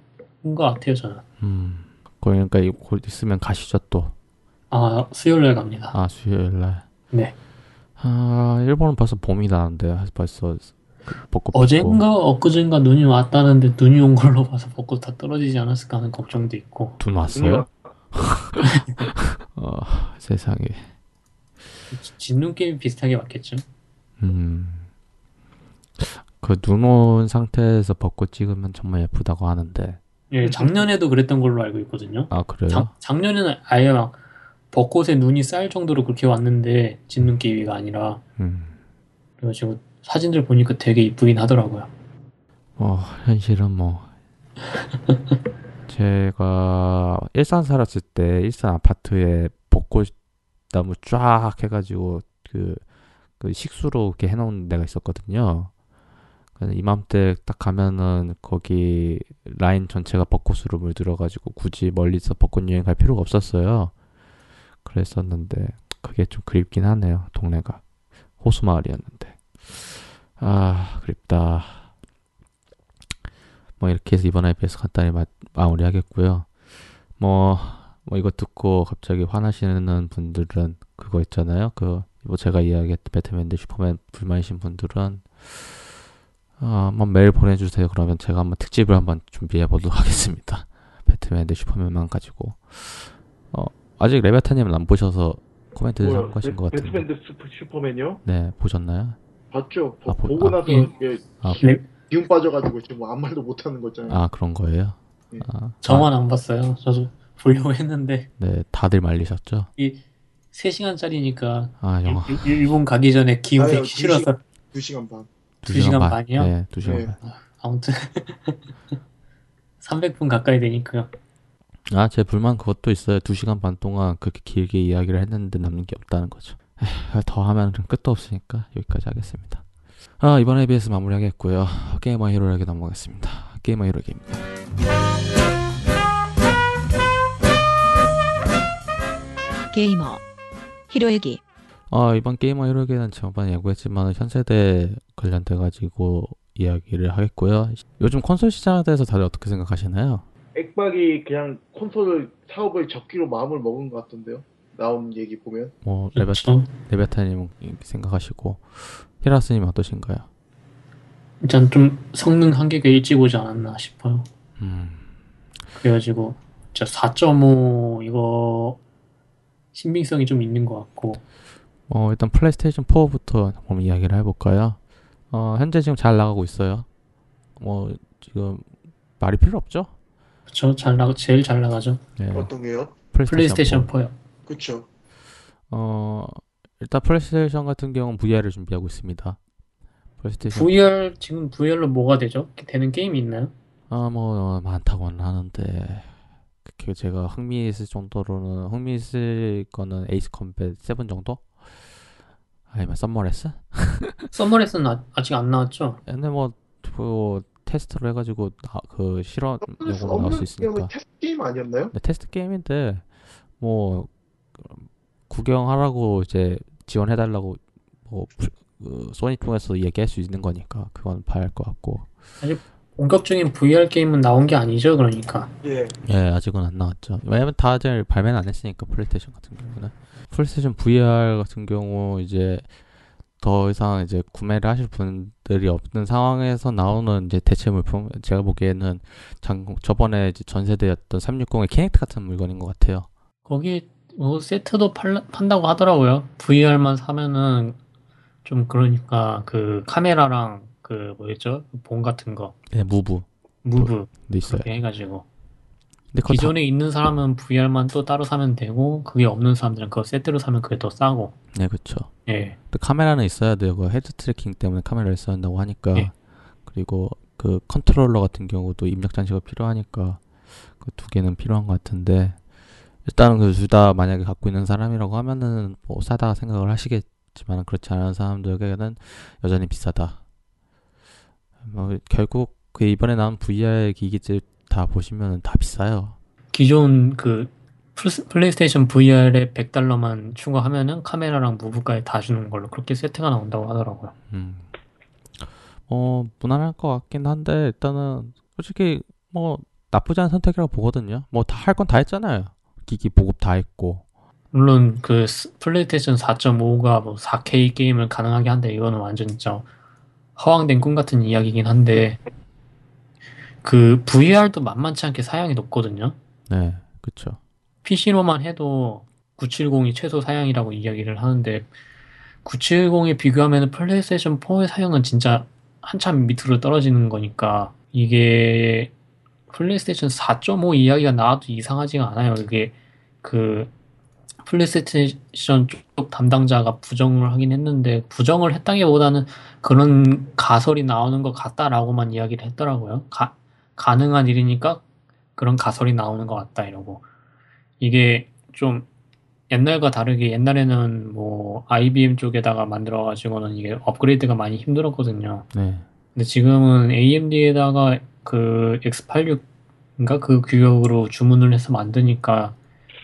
것 같아요 저는. 음. 그러니까 곧 있으면 가시죠 또. 아, 수요일 날 갑니다. 아 수요일 날. 네. 아 일본은 벌써 봄이 나는데 벌써 그 벚꽃. 어젠가 엊그젠가 눈이 왔다는데 눈이 온 걸로 봐서 벚꽃 다 떨어지지 않았을까 하는 걱정도 있고 눈 왔어요? [laughs] [laughs] 어 세상에. 진눈 게임 비슷하게 맞겠죠? 음. 그 눈 온 상태에서 벚꽃 찍으면 정말 예쁘다고 하는데. 예, 작년에도 그랬던 걸로 알고 있거든요. 아 그래요? 작, 작년에는 아예 막 벚꽃에 눈이 쌓일 정도로 그렇게 왔는데 진눈 게임이가 아니라 음. 그래가지고 사진들 보니까 되게 이쁘긴 하더라고요. 어, 현실은 뭐. [laughs] 제가 일산 살았을 때 일산 아파트에 벚꽃 나무 쫙 해가지고 그, 그 식수로 이렇게 해놓은 데가 있었거든요. 이맘때 딱 가면은 거기 라인 전체가 벚꽃으로 물들어가지고 굳이 멀리서 벚꽃 여행 갈 필요가 없었어요. 그랬었는데 그게 좀 그립긴 하네요. 동네가 호수 마을이었는데. 아 그립다. 뭐 이렇게 해서 이번 IPS 간단히 마, 마무리하겠고요. 뭐, 뭐 이거 듣고 갑자기 화나시는 분들은 그거 있잖아요. 그 뭐 제가 이야기했던 배트맨 대 슈퍼맨 불만이신 분들은 어, 한번 메일 보내주세요. 그러면 제가 한번 특집을 한번 준비해 보도록 하겠습니다. [laughs] 배트맨 대 슈퍼맨만 가지고 어, 아직 레베타님은 안 보셔서 코멘트 뭐야, 참고하신 것 같은데 배트맨 대 슈퍼, 슈퍼맨이요? 네 보셨나요? 봤죠? 아, 보- 보고 아, 나서 예. 이게 아, 네, 기운 빠져가지고 지금 아무 말도 못하는 거잖아요. 아 그런 거예요? 예. 아, 저만 안 봤어요. 저도 [laughs] 보려고 했는데 네 다들 말리셨죠? 이 3시간짜리니까 아 영화 일본 가기 전에 기운 아유, 싫어서 2시간 반. 두 시간 반이요? 네, 두 시간 네. 반. 아무튼 [laughs] 300분 가까이 되니까요. 아, 제 불만 그것도 있어요. 두 시간 반 동안 그렇게 길게 이야기를 했는데 남는 게 없다는 거죠. 에휴, 더 하면 끝도 없으니까 여기까지 하겠습니다. 아, 이번 ABS 마무리하겠고요. 게이머 히로에게 넘어가겠습니다. 게이머 히로에게입니다. 게이머 히로에기 아, 이번 게이머 히로에게는 저번에 예고했지만 현세대 관련돼 가지고 이야기를 하겠고요. 요즘 콘솔 시장에 대해서 다들 어떻게 생각하시나요? 액박이 그냥 콘솔 사업을 접기로 마음을 먹은 것 같던데요. 나온 얘기 보면. 뭐 레베 그렇죠. 레베타님 생각하시고 히라스님 어떠신가요? 일단 좀 성능 한계가 일찍 오지 않았나 싶어요. 음, 그래가지고 진짜 4.5 이거 신빙성이 좀 있는 것 같고 어, 일단 플레이스테이션 4부터 한번 이야기를 해볼까요? 어, 현재 지금 잘 나가고 있어요. 뭐 지금 말이 필요 없죠? 그쵸 잘 나가 제일 잘 나가죠. 네, 어떤 게요? 플레이스테이션 4요. 그쵸. 어, 일단 플레이스테이션 같은 경우는 VR을 준비하고 있습니다. 플레이스테이션 VR 지금 VR로 뭐가 되죠? 되는 게임이 있나요? 아, 뭐 많다고는 하는데 그 제가 흥미 있을 정도로는 흥미 있을 거는 Ace Combat 7 정도? 아니면 Summer Lesson? Summer Lesson은 아, 아직 안 나왔죠? 근데 뭐, 그 테스트로 해가지고 나, 그 실험용으로 나올 수 있으니까. 테스트 게임 아니었나요? 근데 테스트 게임인데 뭐 구경하라고 이제 지원해달라고 뭐 그, 소니 통해서 얘기할 수 있는 거니까 그건 봐야 할 것 같고. 본격적인 VR 게임은 나온 게 아니죠, 그러니까. 예. 예, 아직은 안 나왔죠. 왜냐면 다들 발매는 안 했으니까 플레이스테이션 같은 경우는 PlayStation VR 같은 경우 이제 더 이상 이제 구매를 하실 분들이 없는 상황에서 나오는 이제 대체 물품 제가 보기에는 장 저번에 이제 전세대였던 360의 Kinect 같은 물건인 것 같아요. 거기 뭐 세트도 팔, 판다고 하더라고요. VR만 사면은 좀 그러니까 그 카메라랑 그 뭐였죠? 봉 같은 거, 네, Move Move도 있어요. 해가지고 기존에 있는 사람은 VR만 또 따로 사면 되고 그게 없는 사람들은 그거 세트로 사면 그게 더 싸고. 네, 그렇죠. 예. 근데 카메라는 있어야. 그 head tracking 때문에 카메라를 써야 한다고 하니까. 예. 그리고 그 컨트롤러 같은 경우도 입력 장치가 필요하니까 그 두 개는 필요한 것 같은데 일단은 그 둘 다 만약에 갖고 있는 사람이라고 하면은 뭐 싸다 생각을 하시겠지만 그렇지 않은 사람들에게는 여전히 비싸다. 뭐 결국 그 이번에 나온 VR 기기들 다 보시면은 다 비싸요. 기존 그 PlayStation VR에 100달러만 추가하면은 카메라랑 Move까지 다 주는 걸로 그렇게 세트가 나온다고 하더라고요. 음. 어, 무난할 것 같긴 한데, 일단은, 솔직히, 뭐, 나쁘지 않은 선택이라고 보거든요. 뭐, 다 할 건 다 했잖아요. 기기 보급 다 했고. 물론 그 스- 플레이스테이션 4.5가 뭐 4K 게임을 가능하게 한데 이거는 완전 진짜 허황된 꿈 같은 이야기긴 한데 그 VR도 만만치 않게 사양이 높거든요. 네, 그쵸. PC로만 해도 970이 최소 사양이라고 이야기를 하는데 970에 비교하면 플레이스테이션 4의 사양은 진짜 한참 밑으로 떨어지는 거니까 이게 플레이스테이션 4.5 이야기가 나와도 이상하지가 않아요. 이게 그 플레이스테이션 쪽 담당자가 부정을 하긴 했는데 부정을 했다기보다는 그런 가설이 나오는 것 같다라고만 이야기를 했더라고요. 가, 가능한 일이니까 그런 가설이 나오는 것 같다 이러고 이게 좀 옛날과 다르게 옛날에는 뭐 IBM 쪽에다가 만들어 가지고는 이게 업그레이드가 많이 힘들었거든요. 네. 근데 지금은 AMD에다가 그 X86인가 그 규격으로 주문을 해서 만드니까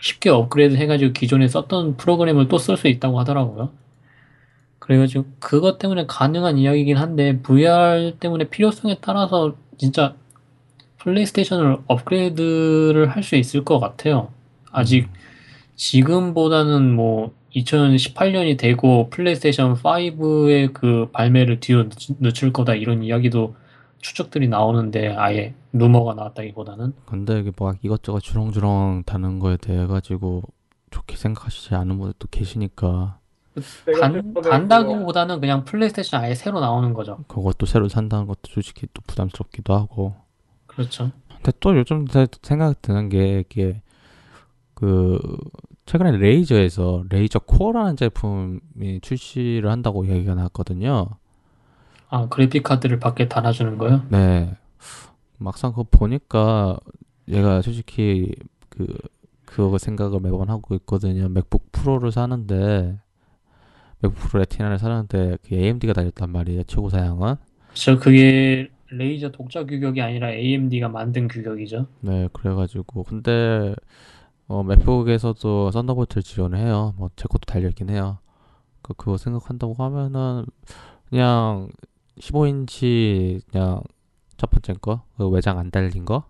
쉽게 업그레이드 해가지고 기존에 썼던 프로그램을 또 쓸 수 있다고 하더라고요. 그래가지고 그것 때문에 가능한 이야기긴 한데 VR 때문에 필요성에 따라서 진짜 PlayStation을 업그레이드를 할 수 있을 것 같아요. 아직 지금보다는 뭐 2018년이 되고 플레이스테이션 5의 그 발매를 뒤로 늦- 늦출 거다 이런 이야기도 추측들이 나오는데 아예 루머가 나왔다기보다는 근데 이게 막 이것저것 주렁주렁 다는 거에 대해 가지고 좋게 생각하시지 않은 분들도 계시니까 간, 간다기보다는 그냥 플레이스테이션 아예 새로 나오는 거죠. 그것도 새로 산다는 것도 솔직히 또 부담스럽기도 하고 그렇죠. 근데 또 요즘 제- 생각 드는 게 이게 그 최근에 Razer에서 Razer Core라는 제품이 출시를 한다고 이야기가 나왔거든요. 아 그래픽 카드를 밖에 달아주는 거요? 네. 막상 그거 보니까 얘가 솔직히 그 그거 생각을 매번 하고 있거든요. MacBook Pro를 사는데 MacBook Pro Retina를 사는데 그 AMD가 달렸단 말이에요. 최고 사양은. 저 그게 Razer 독자 규격이 아니라 AMD가 만든 규격이죠. 네, 그래가지고 근데 어, MacBook에서도 Thunderbolt를 지원을 해요. 뭐 제 것도 달려있긴 해요. 그 그거 생각한다고 하면은 그냥 15인치 그냥 첫 번째 거, 그 외장 안 달린 거,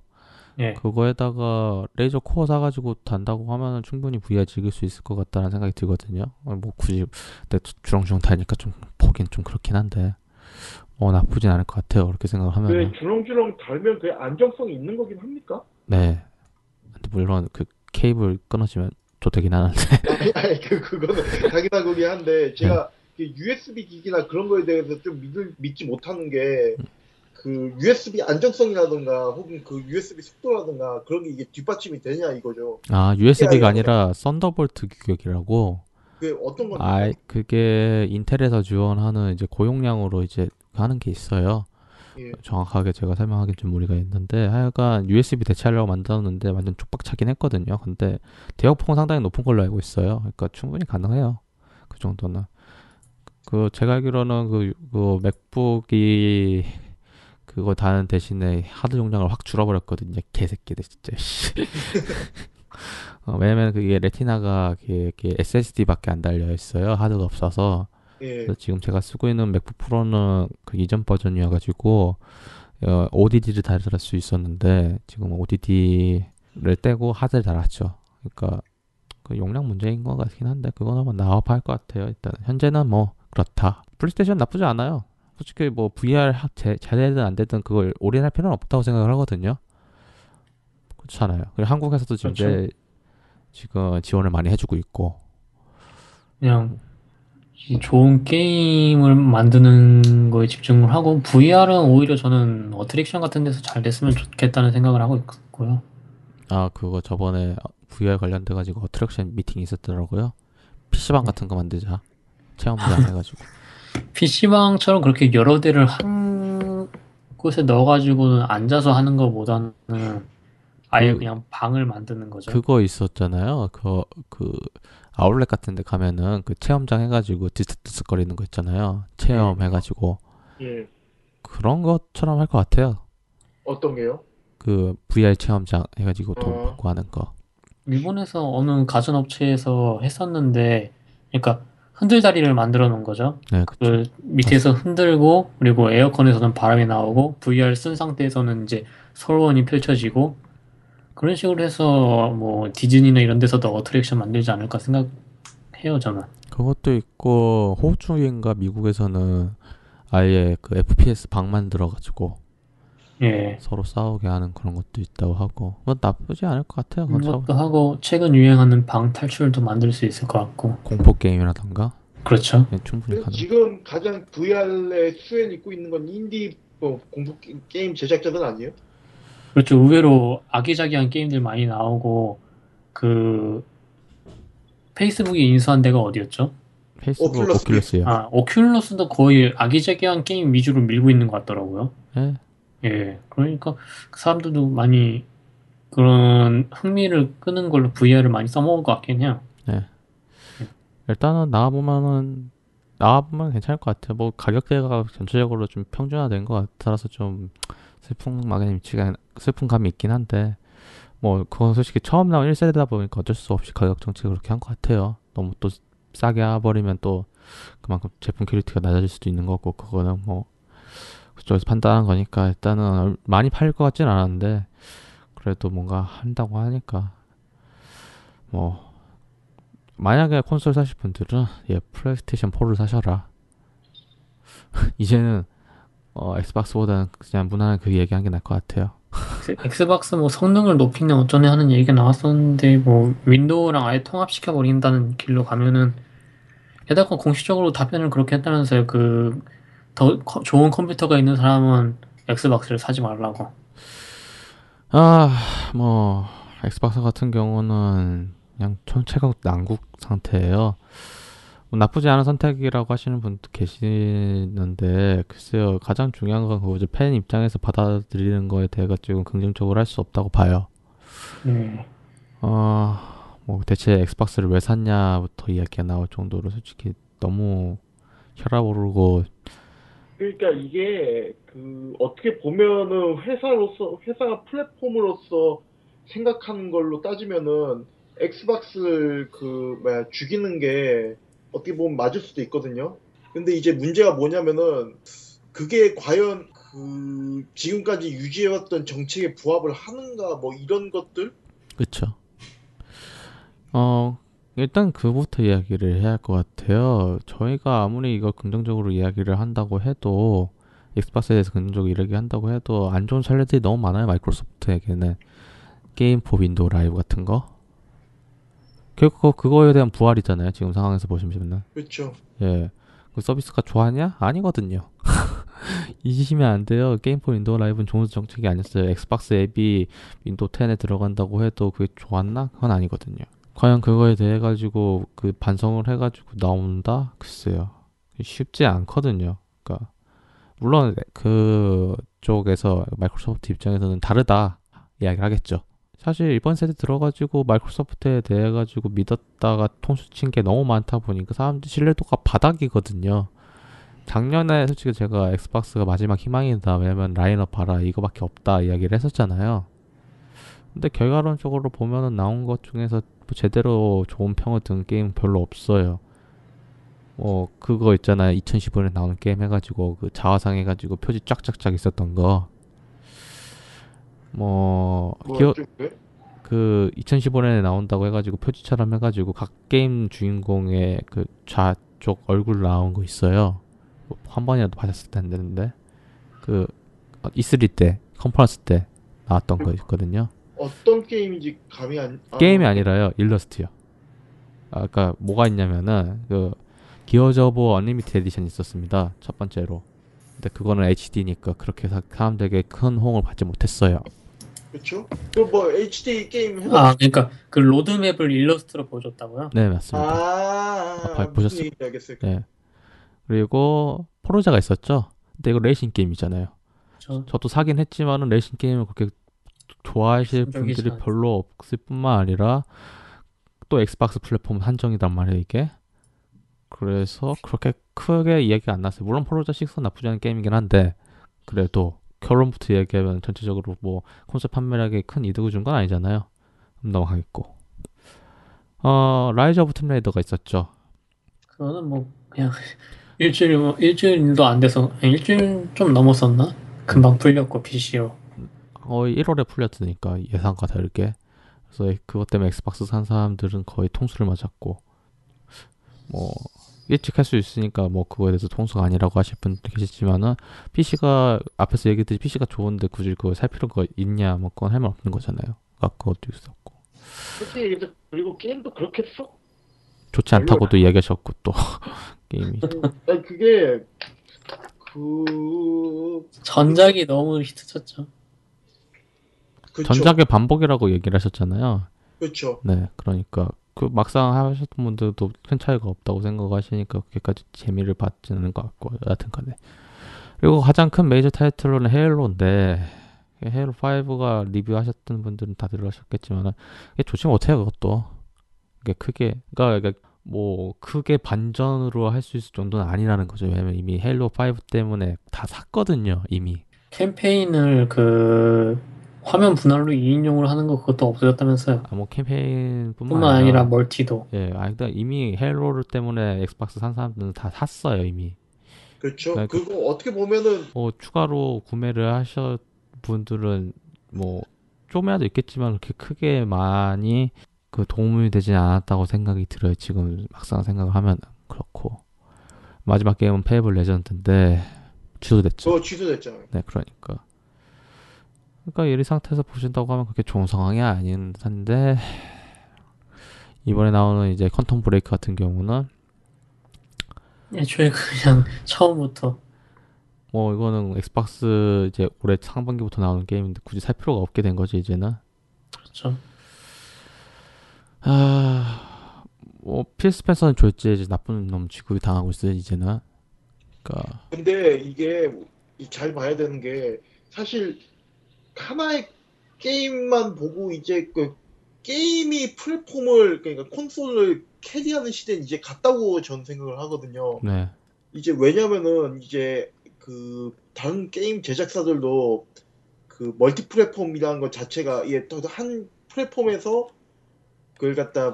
예. 그거에다가 레이저 코어 사가지고 단다고 하면은 충분히 VR 즐길 수 있을 것 같다는 생각이 들거든요. 어, 뭐 굳이 근데 주렁주렁 다니까 좀 보긴 좀 그렇긴 한데 어 나쁘진 않을 것 같아요. 그렇게 생각을 그 하면은. 주렁주렁 달면 그 안정성이 있는 거긴 합니까? 네. 근데 물론 그 케이블 끊어지면 좋되긴 하는데. [laughs] 아니, 그 그거는 자기나 거기 한데 제가 그 USB 기기나 그런 거에 대해서 좀 믿을, 믿지 못하는 게 그 USB 안정성이라든가 혹은 그 USB 속도라든가 그런 게 이게 뒷받침이 되냐 이거죠. 아 그게 USB가 아니라 아니라 썬더볼트 규격이라고. 그 어떤 건지 아 그게 인텔에서 지원하는 이제 고용량으로 이제 하는 게 있어요. 예. 정확하게 제가 설명하기 좀 무리가 있는데 하여간 USB 대체하려고 만들었는데 완전 쪽박차긴 했거든요. 근데 대역폭은 상당히 높은 걸로 알고 있어요. 그러니까 충분히 가능해요. 그 정도는. 그 제가 알기로는 그, 그 맥북이 그거 다는 대신에 하드 용량을 확 줄어버렸거든요. 개새끼들 진짜. 씨. [laughs] 어, 왜냐면 그게 레티나가 이게 SSD밖에 안 달려 있어요. 하드가 없어서. 예. 그래서 지금 제가 쓰고 있는 맥북 프로는 그 이전 버전이어가지고 어, ODD를 달을 수 있었는데 지금 ODD를 떼고 하드를 달았죠. 그러니까 그 용량 문제인 것 같긴 한데 그건 한번 나와봐야 할 것 같아요. 일단 현재는 뭐 그렇다. 플레이스테이션 나쁘지 않아요. 솔직히 뭐 VR 하- 제- 잘 되든 안 되든 그걸 올인할 필요는 없다고 생각을 하거든요. 그렇잖아요. 그리고 한국에서도 지금 그렇죠. 이제 지금 지원을 많이 해주고 있고 그냥 이 좋은 게임을 만드는 거에 집중을 하고 VR은 오히려 저는 어트랙션 같은 데서 잘 됐으면 좋겠다는 생각을 하고 있고요. 아 그거 저번에 VR 관련돼 가지고 어트랙션 미팅이 있었더라고요. PC방 같은 거 만들자. 체험장 해가지고. [laughs] PC방처럼 그렇게 여러 대를 한 곳에 넣어가지고는 앉아서 하는 것보다는 아예 그- 그냥 방을 만드는 거죠. 그거 있었잖아요. 그, 그, 아울렛 같은 데 가면은 그 체험장 해가지고 디스디스거리는 거 있잖아요. 체험 해가지고. 예. 그런 것처럼 할 것 같아요. 어떤 게요? 그 VR 체험장 해가지고 돈 어. 받고 하는 거. 일본에서 어느 가전업체에서 했었는데, 그러니까 흔들다리를 만들어 놓은 거죠. 네. 그 밑에서 흔들고 그리고 에어컨에서는 바람이 나오고 VR 쓴 상태에서는 이제 솔원이 펼쳐지고 그런 식으로 해서 뭐 디즈니나 이런 데서도 어트랙션 만들지 않을까 생각해요 저는. 그것도 있고, 호주인가 미국에서는 아예 그 FPS 방 만 들어가지고 예. 서로 싸우게 하는 그런 것도 있다고 하고. 뭐 나쁘지 않을 것 같아요. 그것도 하고 최근 유행하는 방 탈출도 만들 수 있을 것 같고 공포 게임이라던가 그렇죠. 네, 충분히 가능. 지금 가장 VR에 수혜를 입고 있는 건 인디 뭐 공포 게- 게임 제작자들 아니에요? 그렇죠. 의외로 아기자기한 게임들 많이 나오고 그 페이스북이 인수한 데가 어디였죠? 페이스북 오큘러스 오큘러스요. 아 오큘러스도 거의 아기자기한 게임 위주로 밀고 있는 것 같더라고요. 예. 예, 그러니까 그 사람들도 많이 그런 흥미를 끄는 걸로 VR을 많이 써먹을 것 같긴 해요. 일단은 나와보면은 나와보면 괜찮을 것 같아요. 뭐 가격대가 전체적으로 좀 평준화된 것 같아서 좀 슬픈 막연히 미치가 슬픈 감이 있긴 한데 뭐 그건 솔직히 처음 나온 1세대다 보니까 어쩔 수 없이 가격 정책을 그렇게 한 것 같아요. 너무 또 싸게 해버리면 또 그만큼 제품 퀄리티가 낮아질 수도 있는 거고 그거는 뭐 그쪽에서 판단한 거니까 일단은 많이 팔릴 것 같진 않았는데 그래도 뭔가 한다고 하니까 뭐 만약에 콘솔 사실 분들은 예 플레이스테이션 4를 사셔라. [laughs] 이제는 어 엑스박스보다는 그냥 무난한 그 얘기한 게 나을 것 같아요. 엑스- 엑스박스 뭐 성능을 높이냐 어쩌네 하는 얘기가 나왔었는데 뭐 윈도우랑 아예 통합시켜 버린다는 길로 가면은 게다가 공식적으로 답변을 그렇게 했다면서요. 그 더 좋은 컴퓨터가 있는 사람은 엑스박스를 사지 말라고. 아, 뭐 엑스박스 같은 경우는 그냥 전체가 난국 상태예요. 뭐 나쁘지 않은 선택이라고 하시는 분도 계시는데 글쎄요 가장 중요한 건 그거죠 팬 입장에서 받아들이는 거에 대해 가지고 긍정적으로 할 수 없다고 봐요. 네. 어, 뭐 대체 엑스박스를 왜 샀냐부터 이야기가 나올 정도로 솔직히 너무 혈압 오르고 그러니까 이게 그 어떻게 보면은 회사로서 회사가 플랫폼으로서 생각하는 걸로 따지면은 엑스박스를 그 뭐야 죽이는 게 어떻게 보면 맞을 수도 있거든요. 근데 이제 문제가 뭐냐면은 그게 과연 그 지금까지 유지해왔던 정책에 부합을 하는가 뭐 이런 것들 그쵸. 어, 일단 그부터 이야기를 해야 할 것 같아요. 저희가 아무리 이걸 긍정적으로 이야기를 한다고 해도 엑스박스에 대해서 긍정적으로 이야기 한다고 해도 안 좋은 사례들이 너무 많아요. 마이크로소프트에게는 게임 포 윈도우 라이브 같은 거. 결국 그거에 대한 부활이잖아요. 지금 상황에서 보시면은. 그렇죠. 예. 그 서비스가 좋았냐? 아니거든요. [laughs] 잊으시면 안 돼요. 게임 포 윈도우 라이브는 좋은 정책이 아니었어요. 엑스박스 앱이 윈도우 10에 들어간다고 해도 그게 좋았나? 그건 아니거든요. 과연 그거에 대해 가지고 그 반성을 해 가지고 나온다? 글쎄요. 쉽지 않거든요. 그러니까 물론 그 쪽에서 마이크로소프트 입장에서는 다르다 이야기를 하겠죠. 사실 이번 세대 들어가지고 마이크로소프트에 대해 가지고 믿었다가 통수 친 게 너무 많다 보니까 사람들 신뢰도가 바닥이거든요. 작년에 솔직히 제가 엑스박스가 마지막 희망이다. 왜냐면 라인업 봐라. 이거밖에 없다. 이야기를 했었잖아요. 근데 결과론적으로 보면은 나온 것 중에서 뭐 제대로 좋은 평을 들은 게임 별로 없어요. 뭐 그거 있잖아요. 2015년에 나오는 게임 해가지고 그 자화상 해가지고 표지 쫙쫙쫙 있었던 거. 뭐 기어? 그 2015년에 나온다고 해가지고 표지처럼 해가지고 각 게임 주인공의 그 좌쪽 얼굴 나온 거 있어요. 뭐 한 번이라도 봤을 텐데 그 E3 때 컨퍼런스 때 나왔던 거 있거든요. 어떤 게임인지 감이 안 아, 게임이 아니라요 일러스트요. 아까 뭐가 있냐면은 그 기어즈 오브 워 얼티밋 에디션 있었습니다. 첫 번째로. 근데 그거는 HD니까 그렇게 사- 사람들에게 큰 호응을 받지 못했어요. 그렇죠. 그 뭐 HD 게임 해봤자. 아, 그러니까 그 로드맵을 일러스트로 보여줬다고요? 네 맞습니다. 아, 아, 봐- 보셨어요? 알겠어요. 네. 그리고 포르자가 있었죠. 근데 이거 레이싱 게임이잖아요. 저 저도 사긴 했지만은 레이싱 게임을 그렇게 좋아하실 분들이 않아요. 별로 없을 뿐만 아니라 또 엑스박스 플랫폼 한정이란 말이에요 이게. 그래서 그렇게 크게 이야기가 안 났어요. 물론 포르자 6는 나쁘지 않은 게임이긴 한데 그래도 결론부터 얘기하면 전체적으로 뭐 콘솔 판매량에 큰 이득을 준 건 아니잖아요. 넘어가겠고. 어 라이즈 오브 툼레이더가 있었죠. 그거는 뭐 그냥 [laughs] 일주일 일주일도 안 돼서 일주일 좀 넘었었나? 금방 풀렸고 PC로. 거의 1월에 풀렸으니까 예상과 다르게 그래서 그것 때문에 엑스박스 산 사람들은 거의 통수를 맞았고 뭐 일찍 할 수 있으니까 뭐 그거에 대해서 통수가 아니라고 하실 분도 계시지만은 PC가 앞에서 얘기했듯이 PC가 좋은데 굳이 그걸 살 필요가 있냐 뭐 그건 할 말 없는 거잖아요 아까 그것도 있었고 그리고 게임도 그렇게 썩. 좋지 않다고도 이야기하셨고 또 [laughs] 게임이 아니 그게 그 전작이 너무 히트쳤죠. 그쵸. 전작의 반복이라고 얘기를 하셨잖아요 그렇죠. 네, 그러니까 그 막상 하셨던 분들도 큰 차이가 없다고 생각하시니까 그렇게까지 재미를 받지는 않은 것 같고 여하튼간에. 그리고 가장 큰 메이저 타이틀로는 헤일로인데 헤일로 5가 리뷰하셨던 분들은 다 들으셨겠지만 이게 좋지 못해요 그것도? 이게 크게 그러니까 뭐 크게 반전으로 할 수 있을 정도는 아니라는 거죠. 왜냐면 이미 헤일로 5 때문에 다 샀거든요 이미. 캠페인을 그 화면 분할로 2인용으로 하는 거 그것도 없어졌다면서요. 아, 뭐 캠페인뿐만 뿐만 아니라 멀티도. 예, 아, 근데 이미 헤일로 때문에 엑스박스 산 사람들은 다 샀어요, 이미. 그렇죠. 그러니까 그거 어떻게 보면은 뭐, 추가로 구매를 하신 분들은 뭐, 좀이라도 있겠지만, 그렇게 크게 많이 그 도움이 되지 않았다고 생각이 들어요, 지금 막상 생각을 하면. 그렇고. 마지막 게임은 페이블 레전드인데, 취소됐죠. 그거 취소됐잖아요. 네, 그러니까. 그러니까 이 상태에서 보신다고 하면 그렇게 좋은 상황이 아닌 한데 이번에 나오는 이제 퀀텀 브레이크 같은 경우는 애초에 그냥 [laughs] 처음부터 뭐 이거는 엑스박스 이제 올해 상반기부터 나오는 게임인데 굳이 살 필요가 없게 된 거지 이제는. 그렇죠. 아, 뭐 필 스펜서는 졸지 이제 나쁜 놈 취급이 당하고 있어요 이제는. 그러니까 근데 이게 잘 봐야 되는 게 사실 하나의 게임만 보고 이제 그 게임이 플랫폼을 그러니까 콘솔을 carry하는 시대는 이제 갔다고 전 생각을 하거든요. 네, 이제 왜냐면은 이제 그 다른 게임 제작사들도 그 멀티 플랫폼이라는 것 자체가 이게 또한 플랫폼에서 그걸 갖다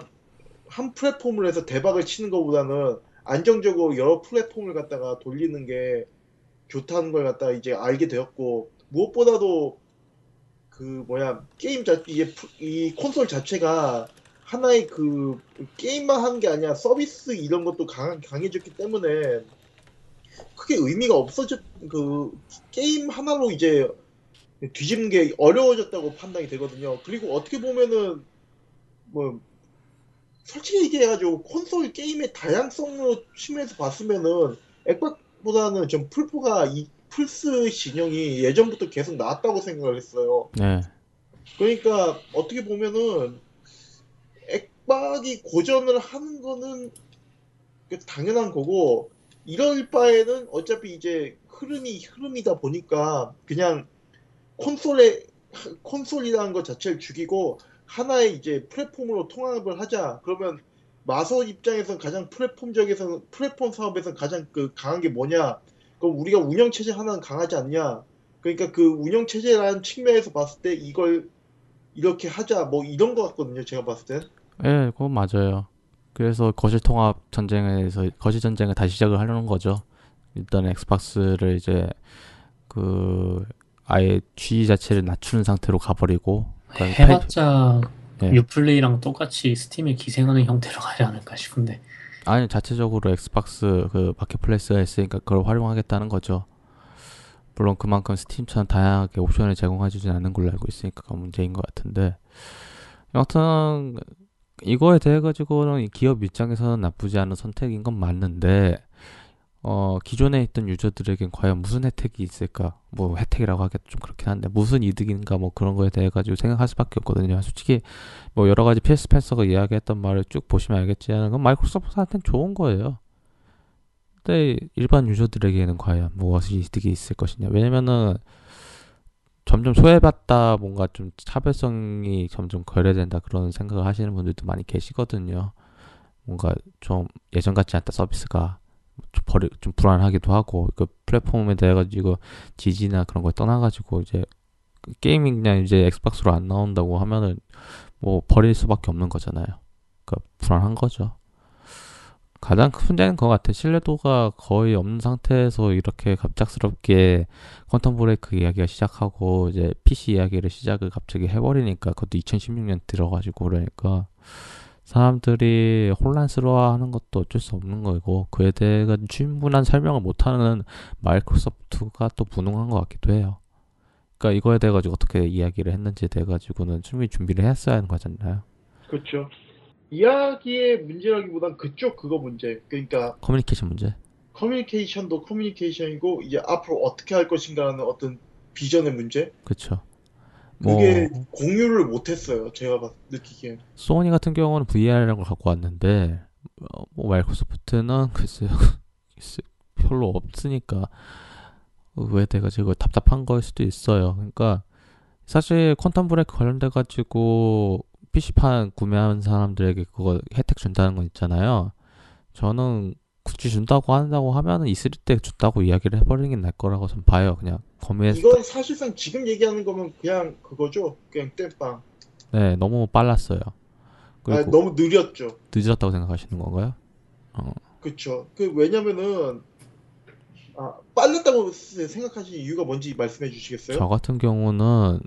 한 플랫폼을 해서 대박을 치는 것보다는 안정적으로 여러 플랫폼을 갖다가 돌리는 게 좋다는 걸 갖다가 이제 알게 되었고 무엇보다도 그 뭐야 게임 자 이게 프- 이 콘솔 자체가 하나의 그 게임만 하는 게 아니라 서비스 이런 것도 강, 강해졌기 때문에 크게 의미가 없어졌 그 게임 하나로 이제 뒤집는 게 어려워졌다고 판단이 되거든요. 그리고 어떻게 보면은 뭐 솔직히 얘기해가지고 콘솔 게임의 다양성으로 측면에서 봤으면은 액박보다는 좀 풀포가 이 플스 진영이 예전부터 계속 나왔다고 생각을 했어요. 네. 그러니까 어떻게 보면은 액박이 고전을 하는 거는 그 당연한 거고 이럴 바에는 어차피 이제 흐름이 흐름이다 보니까 그냥 콘솔에 콘솔이라는 것 자체를 죽이고 하나의 이제 플랫폼으로 통합을 하자. 그러면 마소 입장에서는 가장 플랫폼적에서는 플랫폼 사업에서 가장 그 강한 게 뭐냐? 그럼 우리가 운영 체제 하나는 강하지 않냐? 그러니까 그 운영 체제라는 측면에서 봤을 때 이걸 이렇게 하자 뭐 이런 거 같거든요. 제가 봤을 땐. 예, 그건 맞아요. 그래서 거실 통합 전쟁에서 거실 전쟁을 다시 시작을 하려는 거죠. 일단 엑스박스를 이제 그 아예 G 자체를 낮추는 상태로 가버리고 그러니까 해봤자 네. 유플레이랑 똑같이 스팀에 기생하는 형태로 가지 않을까 싶은데 아니 자체적으로 엑스박스 그 마켓플레이스가 있으니까 그걸 활용하겠다는 거죠. 물론 그만큼 스팀처럼 다양하게 옵션을 제공해주진 않는 걸로 알고 있으니까 그건 문제인 것 같은데 여하튼 이거에 대해 가지고는 이 기업 입장에서는 나쁘지 않은 선택인 건 맞는데 어 기존에 있던 유저들에겐 과연 무슨 혜택이 있을까? 뭐 혜택이라고 하기도 좀 그렇긴 한데 무슨 이득인가 뭐 그런 거에 대해 가지고 생각할 수밖에 없거든요. 솔직히 뭐 여러 가지 PS 펜서가 이야기했던 말을 쭉 보시면 알겠지만 그건 마이크로소프트한테는 좋은 거예요. 근데 일반 유저들에게는 과연 무엇이 이득이 있을 것이냐? 왜냐면은 점점 소외받다 뭔가 좀 차별성이 점점 거래된다 그런 생각을 하시는 분들도 많이 계시거든요. 뭔가 좀 예전 같지 않다 서비스가 좀 버리 좀 불안하기도 하고 그 플랫폼에 대해 가지고 지지나 그런 걸 떠나가지고 이제 그 게임이 그냥 이제 엑스박스로 안 나온다고 하면은 뭐 버릴 수밖에 없는 거잖아요. 그러니까 불안한 거죠. 가장 큰 문제는 그거 같아. 신뢰도가 거의 없는 상태에서 이렇게 갑작스럽게 퀀텀 브레이크 이야기가 시작하고 이제 PC 이야기를 시작을 갑자기 해버리니까 그것도 2016년 들어가지고 그러니까 사람들이 혼란스러워하는 것도 어쩔 수 없는 거고 그에 대해 충분한 설명을 못하는 마이크로소프트가 또 무능한 것 같기도 해요. 그러니까 이거에 대해 가지고 어떻게 이야기를 했는지에 대해 가지고는 충분히 준비를 했어야 하는 거잖아요. 그렇죠. 이야기의 문제라기보단 그쪽 그거 문제. 그러니까 커뮤니케이션 문제. 커뮤니케이션도 커뮤니케이션이고 이제 앞으로 어떻게 할 것인가라는 어떤 비전의 문제. 그렇죠. 뭐 그게 공유를 못했어요. 제가 봤- 느끼기엔. 소니 같은 경우는 VR이라는 걸 갖고 왔는데 어, 뭐 마이크로소프트는 [laughs] 글쎄요 글쎄, 별로 없으니까 왜 내가 지금 답답한 거일 수도 있어요. 그러니까 사실 퀀텀 브레이크 관련돼 가지고 PC판 구매하는 사람들에게 그거 혜택 준다는 건 있잖아요. 저는 굳이 준다고 한다고 하면은 있을 때 준다고 이야기를 해버리는 게 나을 거라고 전 봐요. 그냥 구매했을 이건 사실상 지금 얘기하는 거면 그냥 그거죠. 그냥 땜빵. 때 너무 빨랐어요. 아, 그리고 너무 느렸죠. 늦었다고 생각하시는 건가요? 그쵸. 그 왜냐면은 아 빨랐다고 생각하시는 이유가 뭔지 말씀해 주시겠어요? 저 같은 경우는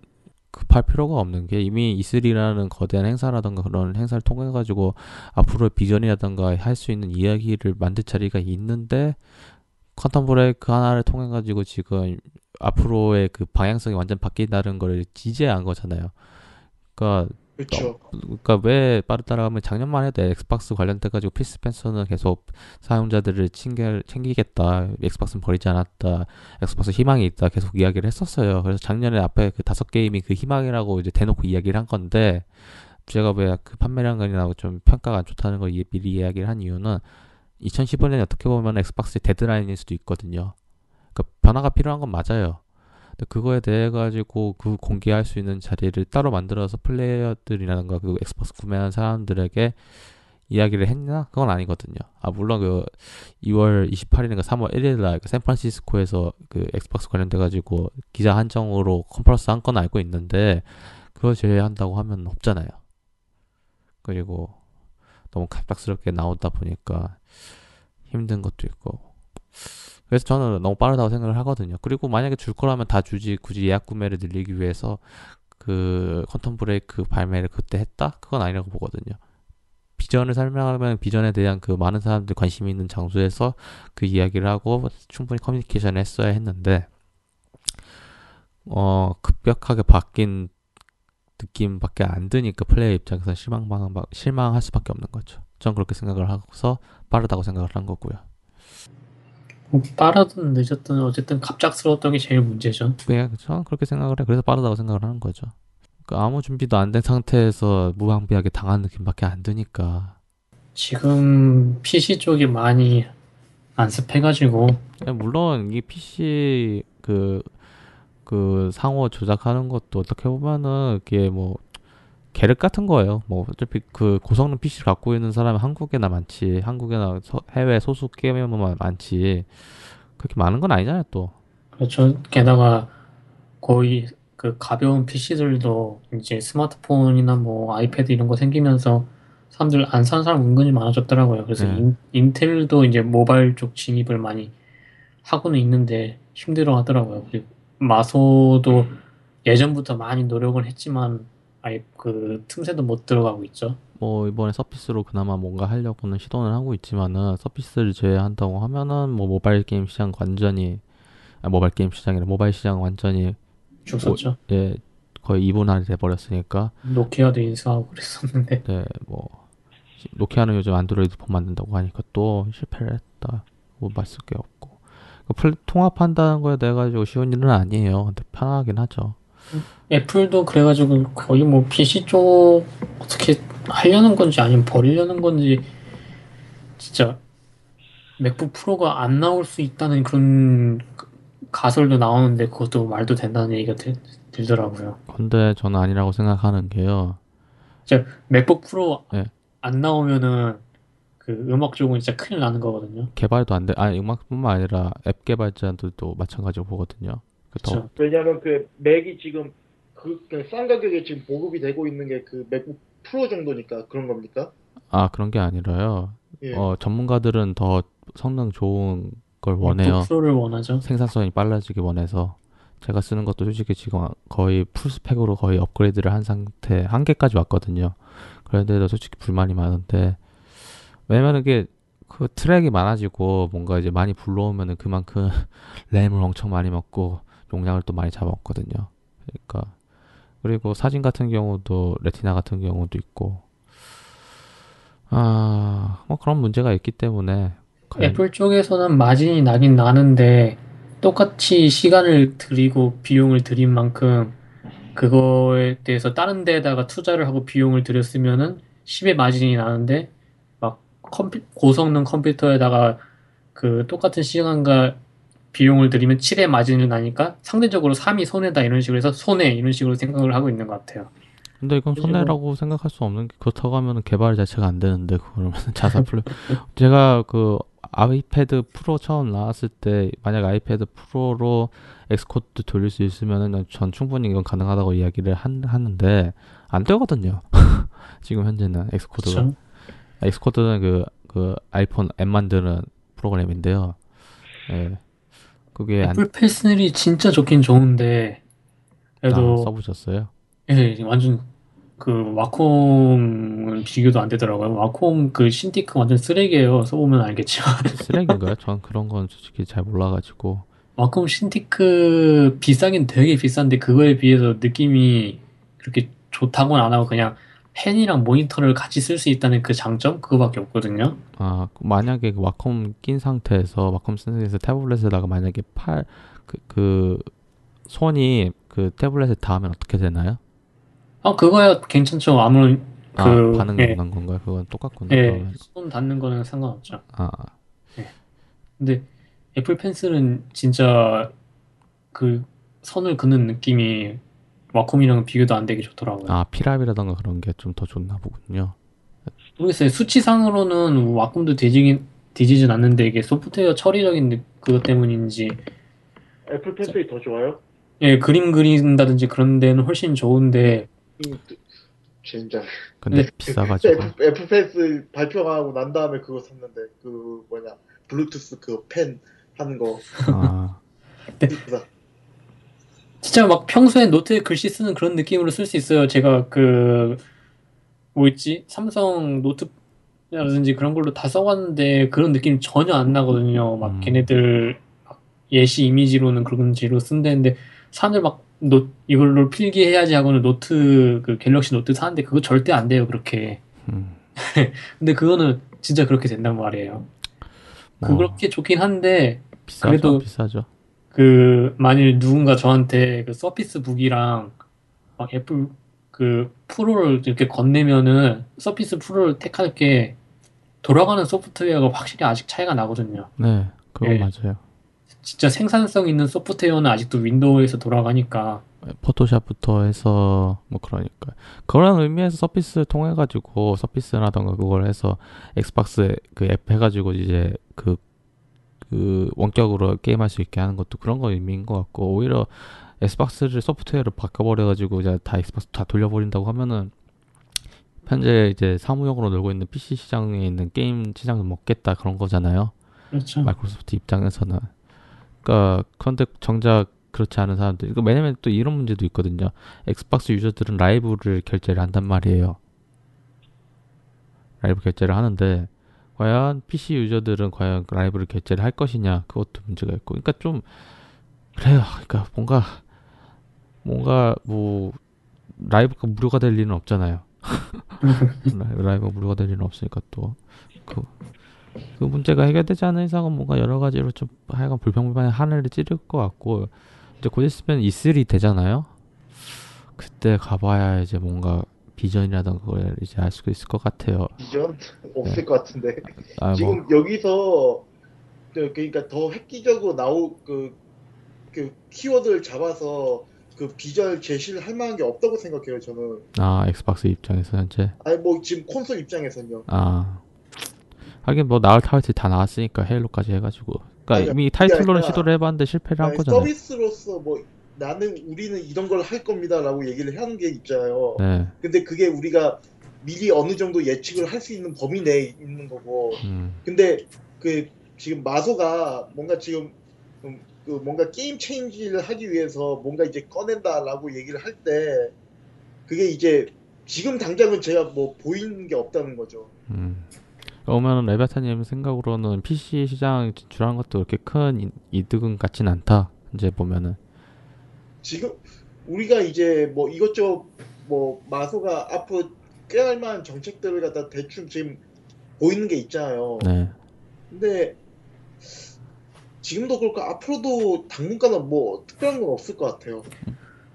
급할 필요가 없는 게 이미 E3라는 거대한 행사라던가 그런 행사를 통해 가지고 앞으로의 비전이라던가 할 수 있는 이야기를 만들 자리가 있는데 퀀텀 브레이크 하나를 통해 가지고 지금 앞으로의 그 방향성이 완전 바뀐다는 거를 제시한 거잖아요. 그러니까 그쵸. 그러니까 왜 빠르다라고 하면 작년만 해도 엑스박스 관련돼 가지고 필 스펜서는 계속 사용자들을 챙겨, 챙기겠다 엑스박스는 버리지 않았다 엑스박스 희망이 있다 계속 이야기를 했었어요. 그래서 작년에 앞에 그 다섯 게임이 그 희망이라고 이제 대놓고 이야기를 한 건데 제가 왜 그 판매량이나 좀 평가가 안 좋다는 걸 이- 미리 이야기를 한 이유는 2015년에 어떻게 보면 엑스박스의 데드라인일 수도 있거든요. 그러니까 변화가 필요한 건 맞아요 그거에 대해 가지고 그 공개할 수 있는 자리를 따로 만들어서 플레이어들이라든가 그 엑스박스 구매한 사람들에게 이야기를 했나? 그건 아니거든요. 아 물론 그 2월 28일인가 3월 1일 날 그 샌프란시스코에서 그 엑스박스 관련돼 가지고 기자 한정으로 컨퍼런스 한 건 알고 있는데 그걸 제외한다고 하면 없잖아요. 그리고 너무 갑작스럽게 나오다 보니까 힘든 것도 있고 그래서 저는 너무 빠르다고 생각을 하거든요. 그리고 만약에 줄 거라면 다 주지 굳이 예약 구매를 늘리기 위해서 그 퀀텀 브레이크 발매를 그때 했다? 그건 아니라고 보거든요. 비전을 설명하면 비전에 대한 그 많은 사람들이 관심이 있는 장소에서 그 이야기를 하고 충분히 커뮤니케이션을 했어야 했는데 어 급격하게 바뀐 느낌밖에 안 드니까 플레이어 입장에서 실망 실망할 수밖에 없는 거죠. 전 그렇게 생각을 하고서 빠르다고 생각을 한 거고요. 뭐 빠르든 늦었든 어쨌든 갑작스러웠던 게 제일 문제죠. 네, 저는 그렇게 생각을 해. 그래서 빠르다고 생각을 하는 거죠. 그 아무 준비도 안 된 상태에서 무방비하게 당한 느낌밖에 안 드니까. 지금 PC 쪽이 많이 안습해가지고. 네, 물론 이 PC 그, 그 상호 조작하는 것도 어떻게 보면은 그게 뭐 계륵 같은 거예요. 뭐 어차피 그 고성능 PC를 갖고 있는 사람이 한국에나 많지, 한국에나 서, 해외 소수 게임에만 많지. 그렇게 많은 건 아니잖아요, 또. 그렇죠. 게다가 거의 그 가벼운 PC들도 이제 스마트폰이나 뭐 아이패드 이런 거 생기면서 사람들 안 사는 사람 은근히 많아졌더라고요. 그래서 네. 인, 인텔도 이제 모바일 쪽 진입을 많이 하고는 있는데 힘들어 하더라고요. 그리고 마소도 예전부터 많이 노력을 했지만 아예 그 틈새도 못 들어가고 있죠. 뭐 이번에 서피스로 그나마 뭔가 하려고는 시도는 하고 있지만은 서피스를 제외한다고 하면은 뭐 모바일 게임 시장 완전히 아, 모바일 게임 시장이라 모바일 시장 완전히 죽었죠. 예 거의 이분할이 돼 버렸으니까. 노키아도 인수하고 그랬었는데. 네 뭐 노키아는 요즘 안드로이드 폰 만든다고 하니까 또 실패를 했다. 뭐 말쓸 게 없고. 그 플- 통합한다는 거에 대해 가지고 쉬운 일은 아니에요. 근데 편하긴 하죠 애플도 그래가지고 거의 뭐 PC 쪽 어떻게 하려는 건지 아니면 버리려는 건지 진짜 맥북 프로가 안 나올 수 있다는 그런 가설도 나오는데 그것도 말도 된다는 얘기가 들, 들더라고요. 근데 저는 아니라고 생각하는 게요 맥북 프로 네. 안 나오면은 그 음악 쪽은 진짜 큰일 나는 거거든요. 개발도 안 돼. 아니 음악뿐만 아니라 앱 개발자들도 마찬가지로 보거든요. 그 더, 그렇죠. 왜냐면 그 맥이 지금 그, 그 싼 가격에 지금 보급이 되고 있는 게 그 맥북 프로 정도니까 그런 겁니까? 아 그런 게 아니라요. 예. 어 전문가들은 더 성능 좋은 걸 원해요. 프로를 원하죠. 생산성이 빨라지기 원해서 제가 쓰는 것도 솔직히 지금 거의 풀 스펙으로 거의 업그레이드를 한 상태 한계까지 왔거든요. 그런데도 솔직히 불만이 많은데 왜냐면 이게 그 트랙이 많아지고 뭔가 이제 많이 불러오면은 그만큼 [laughs] 램을 엄청 많이 먹고 용량을 또 많이 잡았거든요. 그러니까 그리고 사진 같은 경우도 레티나 같은 경우도 있고 아 뭐 그런 문제가 있기 때문에 애플 쪽에서는 마진이 나긴 나는데 똑같이 시간을 들이고 비용을 들인 만큼 그거에 대해서 다른 데에다가 투자를 하고 비용을 들였으면은 10의 마진이 나는데 막 컴퓨, 고성능 컴퓨터에다가 그 똑같은 시간과 비용을 들이면 7의 마진이 나니까 상대적으로 3이 손해다 이런 식으로 해서 손해 이런 식으로 생각을 하고 있는 것 같아요. 근데 이건. 손해라고 생각할 수 없는 게 그렇다고 하면 개발 자체가 안 되는데 그러면 [laughs] 자사 [laughs] 플레 제가 그 아이패드 프로 처음 나왔을 때 만약 아이패드 프로로 Xcode 돌릴 수 있으면은 전 충분히 이건 가능하다고 이야기를 한, 하는데 안 되거든요. [laughs] 지금 현재는 Xcode가? Xcode는 그, 그 아이폰 앱 만드는 프로그램인데요. 예. 그게 안 애플 패스널이 진짜 좋긴 좋은데 그래도 아, 써보셨어요? 예, 완전 그 와콤은 비교도 안 되더라고요. 와콤 그 신티크 완전 쓰레기예요. 써보면 알겠지만 쓰레기인가요? 전 그런 건 솔직히 잘 몰라가지고 와콤 신티크 비싸긴 되게 비싼데 그거에 비해서 느낌이 그렇게 좋다고는 안 하고 그냥 펜이랑 모니터를 같이 쓸 수 있다는 그 장점 그거밖에 없거든요. 아, 만약에 그 와콤 낀 상태에서 와콤 쓴 상태에서 태블릿에다가 만약에 팔 그 그 손이 그 태블릿에 닿으면 어떻게 되나요? 아 그거야 괜찮죠. 아무런 아, 그 반응 예, 건가요? 그건 똑같구나. 예, 그러면. 손 닿는 거는 상관없죠. 아, 근데 애플 펜슬은 진짜 그 선을 그는 느낌이 와콤이랑 비교도 안 되게 좋더라고요. 아, 필압이라던가 그런 게 좀 더 좋나 보군요. 모르겠어요. 수치상으로는 와콤도 뒤지긴 뒤지진 않는데 이게 소프트웨어 처리적인 느- 그것 때문인지 애플 펜슬이 더 좋아요? 예, 그림 그린다든지 그런 데는 훨씬 좋은데 음, 진짜 근데 네. 비싸가지고. 애플, 애플 펜슬 발표하고 난 다음에 그거 샀는데 그 뭐냐 블루투스 그 펜 하는 거 아, 비싸. 진짜 막 평소에 노트에 글씨 쓰는 그런 느낌으로 쓸 수 있어요. 제가 그 뭐 있지? 삼성 노트 라든지 그런 걸로 다 써봤는데 그런 느낌 전혀 안 나거든요. 막 음. 걔네들 막 예시 이미지로는 그런 제대로 쓴다는데 사람들 막 노, 이걸로 필기해야지 하고는 노트 그 갤럭시 노트 사는데 그거 절대 안 돼요 그렇게. 음, [laughs] 근데 그거는 진짜 그렇게 된단 말이에요. 뭐 그렇게 좋긴 한데 비싸죠, 그래도- 비싸죠. 그 만일 누군가 저한테 그 서피스 북이랑 막 애플 그 프로를 이렇게 건네면은 서피스 프로를 택할 게 돌아가는 소프트웨어가 확실히 아직 차이가 나거든요. 네, 그건 예. 맞아요. 진짜 생산성 있는 소프트웨어는 아직도 윈도우에서 돌아가니까 포토샵부터 해서 뭐 그러니까 그런 의미에서 서피스 통해 가지고 서피스라던가 그걸 해서 엑스박스 그 앱 해가지고 이제 그 그 원격으로 게임할 수 있게 하는 것도 그런 거 의미인 것 같고 오히려 엑스박스를 소프트웨어를 바꿔버려 가지고 이제 다 엑스박스 다 돌려버린다고 하면은 현재 이제 사무용으로 놀고 있는 PC 시장에 있는 게임 시장을 먹겠다 그런 거잖아요. 그렇죠. 마이크로소프트 입장에서는 그러니까 그런데 정작 그렇지 않은 사람들 이거 왜냐면 또 이런 문제도 있거든요 엑스박스 유저들은 라이브를 결제를 한단 말이에요 라이브 결제를 하는데 과연 PC 유저들은 과연 그 라이브를 결제를 할 것이냐 그것도 문제가 있고. 그러니까 좀 그래요. 그러니까 뭔가 뭔가 뭐 라이브가 무료가 될 리는 없잖아요. [laughs] 라이브, 라이브가 무료가 될 리는 없으니까 또 그 그 문제가 해결되지 않은 이상은 뭔가 여러 가지로 좀 하여간 불평불만의 하늘을 찌를 것 같고. 이제 곧 있으면 E3 되잖아요. 그때 가봐야 이제 뭔가 비전이라던가 그걸 이제 알 수가 있을 것 같아요. 비전 없을 것 같은데. 아, 뭐, 지금 여기서 그- 그러니까 더 획기적으로 나오 그, 그 키워드를 잡아서 그 비전 제시를 할 만한 게 없다고 생각해요 저는. 아 엑스박스 입장에서 현재 아니 뭐 지금 콘솔 입장에서는요. 아 하긴 뭐 나올 타이틀 다 나왔으니까 헤일로까지 해가지고 그러니까 아니, 이미 타이틀로는 시도를 해봤는데 실패를 한 거잖아요. 서비스로서 뭐 나는 우리는 이런 걸 할 겁니다라고 얘기를 하는 게 있잖아요. 네, 근데 그게 우리가 미리 어느 정도 예측을 할 수 있는 범위 내에 있는 거고. 음, 근데 그 지금 마소가 뭔가 지금 음, 그 뭔가 게임 체인지를 하기 위해서 뭔가 이제 꺼낸다라고 얘기를 할 때 그게 이제 지금 당장은 제가 뭐 보이는 게 없다는 거죠. 음. 그러면 레베타님 생각으로는 PC 시장 진출한 것도 그렇게 큰 이- 이득은 같진 않다. 이제 보면은 지금 우리가 이제 뭐 이것저것 뭐 마소가 앞으로 꾀할 만한 정책들을 갖다 대충 지금 보이는 게 있잖아요. 네. 근데 지금도 그렇고 앞으로도 당분간은 뭐 특별한 건 없을 것 같아요.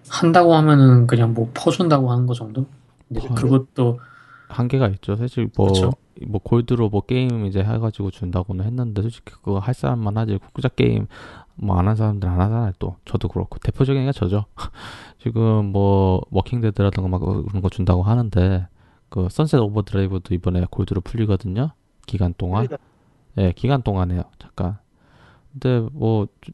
한다고 하면은 그냥 뭐 퍼준다고 하는 거 정도? 퍼- 그것도 한계가 있죠. 사실 뭐, 그쵸. 뭐 골드로 뭐 게임 이제 해가지고 준다고는 했는데 솔직히 그거 할 사람만 하지 공짜 게임 뭐 안 한 사람들 안 하잖아요. 또 저도 그렇고 대표적인 게 저죠. [laughs] 지금 뭐 워킹데드라든가 막 그런 거 준다고 하는데 그 선셋 오버드라이브도 이번에 골드로 풀리거든요. 기간 동안. 예, 기간 동안에요. 잠깐. 근데 뭐 주-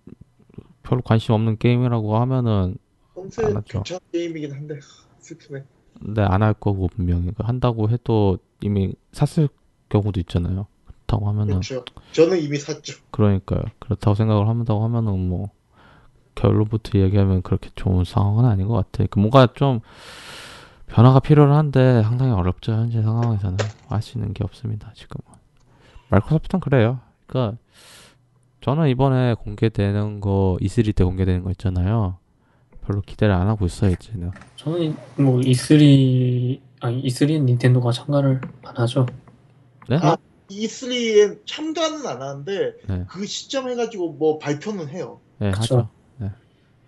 별로 관심 없는 게임이라고 하면은 하죠. 괜찮은 게임이긴 한데 [laughs] 슬프네. 근데 안 할 거고 분명히 그러니까 한다고 해도 이미 샀을 경우도 있잖아요. 그렇다고 하면은 그렇죠. 저는 이미 샀죠. 그러니까요. 그렇다고 생각을 한다고 하면은 뭐 결론부터 얘기하면 그렇게 좋은 상황은 아닌 것 같아. 그 뭔가 좀 변화가 필요한데 상당히 어렵죠 현재 상황에서는 할 수 있는 게 없습니다 지금은. 마이크로소프트는 그래요. 그러니까 저는 이번에 공개되는 거 E3 때 공개되는 거 있잖아요. 별로 기대를 안 하고 있어요 이제는. 저는 뭐 E3 아니 E3는 닌텐도가 참가를 안 하죠. 네? 아, E3에 참가는 안 하는데 네. 그 시점 해가지고 뭐 발표는 해요. 네 그쵸. 하죠.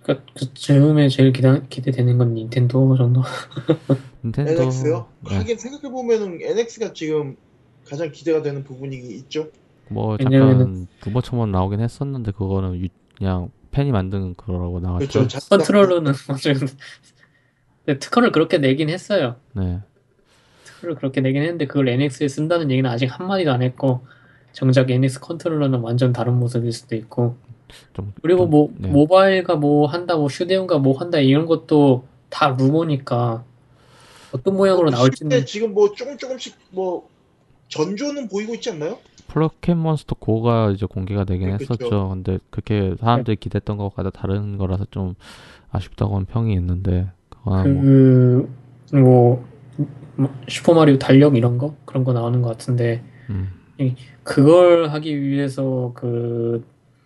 그러니까 그 즈음에 제일 기대, 기대되는 건 닌텐도 정도. [laughs] 닌텐도 NX요? 네. 하긴 생각해 보면은 NX가 지금 가장 기대가 되는 부분이 있죠. 뭐 왜냐면은- 잠깐 두번처럼 나오긴 했었는데 그거는 유- 그냥 팬이 만든 거라고 나왔죠. 그렇죠. 자- 컨트롤러는 [laughs] 어쨌든 근데 특허를 그렇게 내긴 했어요. 네. 특허를 그렇게 내긴 했는데 그걸 NX에 쓴다는 얘기는 아직 한마디도 안 했고 정작 NX 컨트롤러는 완전 다른 모습일 수도 있고 좀 그리고 좀- 뭐 네. 모바일과 뭐 한다 뭐 휴대용과 뭐 한다 이런 것도 다 루머니까 어떤 모양으로 나올지는 지금 뭐 조금 조금씩 뭐 전조는 보이고 있지 않나요? 포켓몬스터 고가 이제 공개가 되긴 네. 했었죠. 근데 그렇게 사람들이 기대했던 것과 다른 거라서 좀 아쉽다고 하는 평이 있는데 그거는 뭐 그, 뭐, 뭐 슈퍼마리오 달력 이런 거 그런 거 나오는 것 같은데 음. 그걸 하기 위해서 그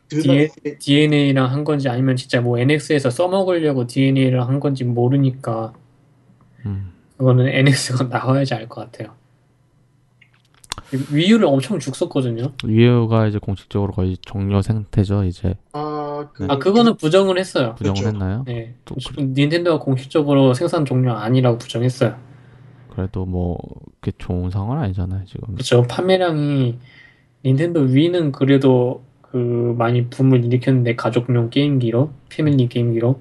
드나- DNA랑 한 건지 아니면 진짜 뭐 NX에서 써먹으려고 DNA랑 한 건지 모르니까 음. 그거는 NX가 [laughs] 나와야지 알 것 같아요. 위유를 엄청 죽었거든요. 위유가 이제 공식적으로 거의 종료 상태죠. 이제 아, 그, 아 그거는 부정을 했어요. 부정을 그렇죠. 했나요? 네, 또 닌텐도가 공식적으로 생산 종료 아니라고 부정했어요. 그래도 뭐 그게 좋은 상황은 아니잖아요. 지금. 그렇죠. 판매량이 닌텐도 위는 그래도 그 많이 붐을 일으켰는데 가족용 게임기로 패밀리 게임기로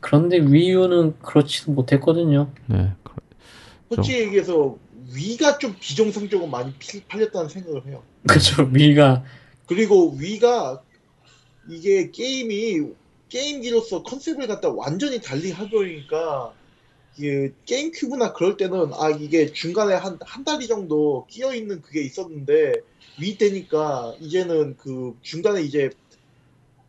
그런데 위유는 그렇지도 못했거든요. 네. 그- 솔직히 얘기해서 위가 좀 비정상적으로 많이 피- 팔렸다는 생각을 해요. 그렇죠. 위가 그리고 위가 이게 게임이 게임기로서 컨셉을 갖다 완전히 달리 하버리니까 이게 게임 큐브나 그럴 때는 아 이게 중간에 한한 다리 정도 끼어 있는 그게 있었는데 위 때니까 이제는 그 중간에 이제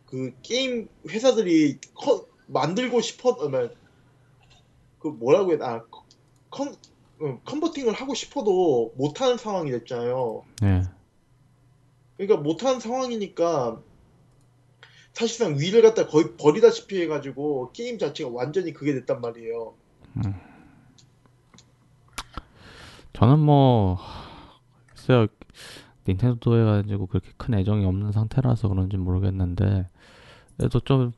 그 게임 회사들이 커- 만들고 싶어 어, 그 뭐라고 해야 되나 아, 컨 어, converting을 하고 싶어도 못하는 상황이 됐잖아요. 네. 그러니까 못하는 상황이니까 사실상 Wii를 갖다 거의 버리다시피 해가지고 게임 자체가 완전히 그게 됐단 말이에요. 저는 뭐 글쎄요. 닌텐도에 가지고 그렇게 큰 애정이 없는 상태라서 그런지 모르겠는데 그래도 좀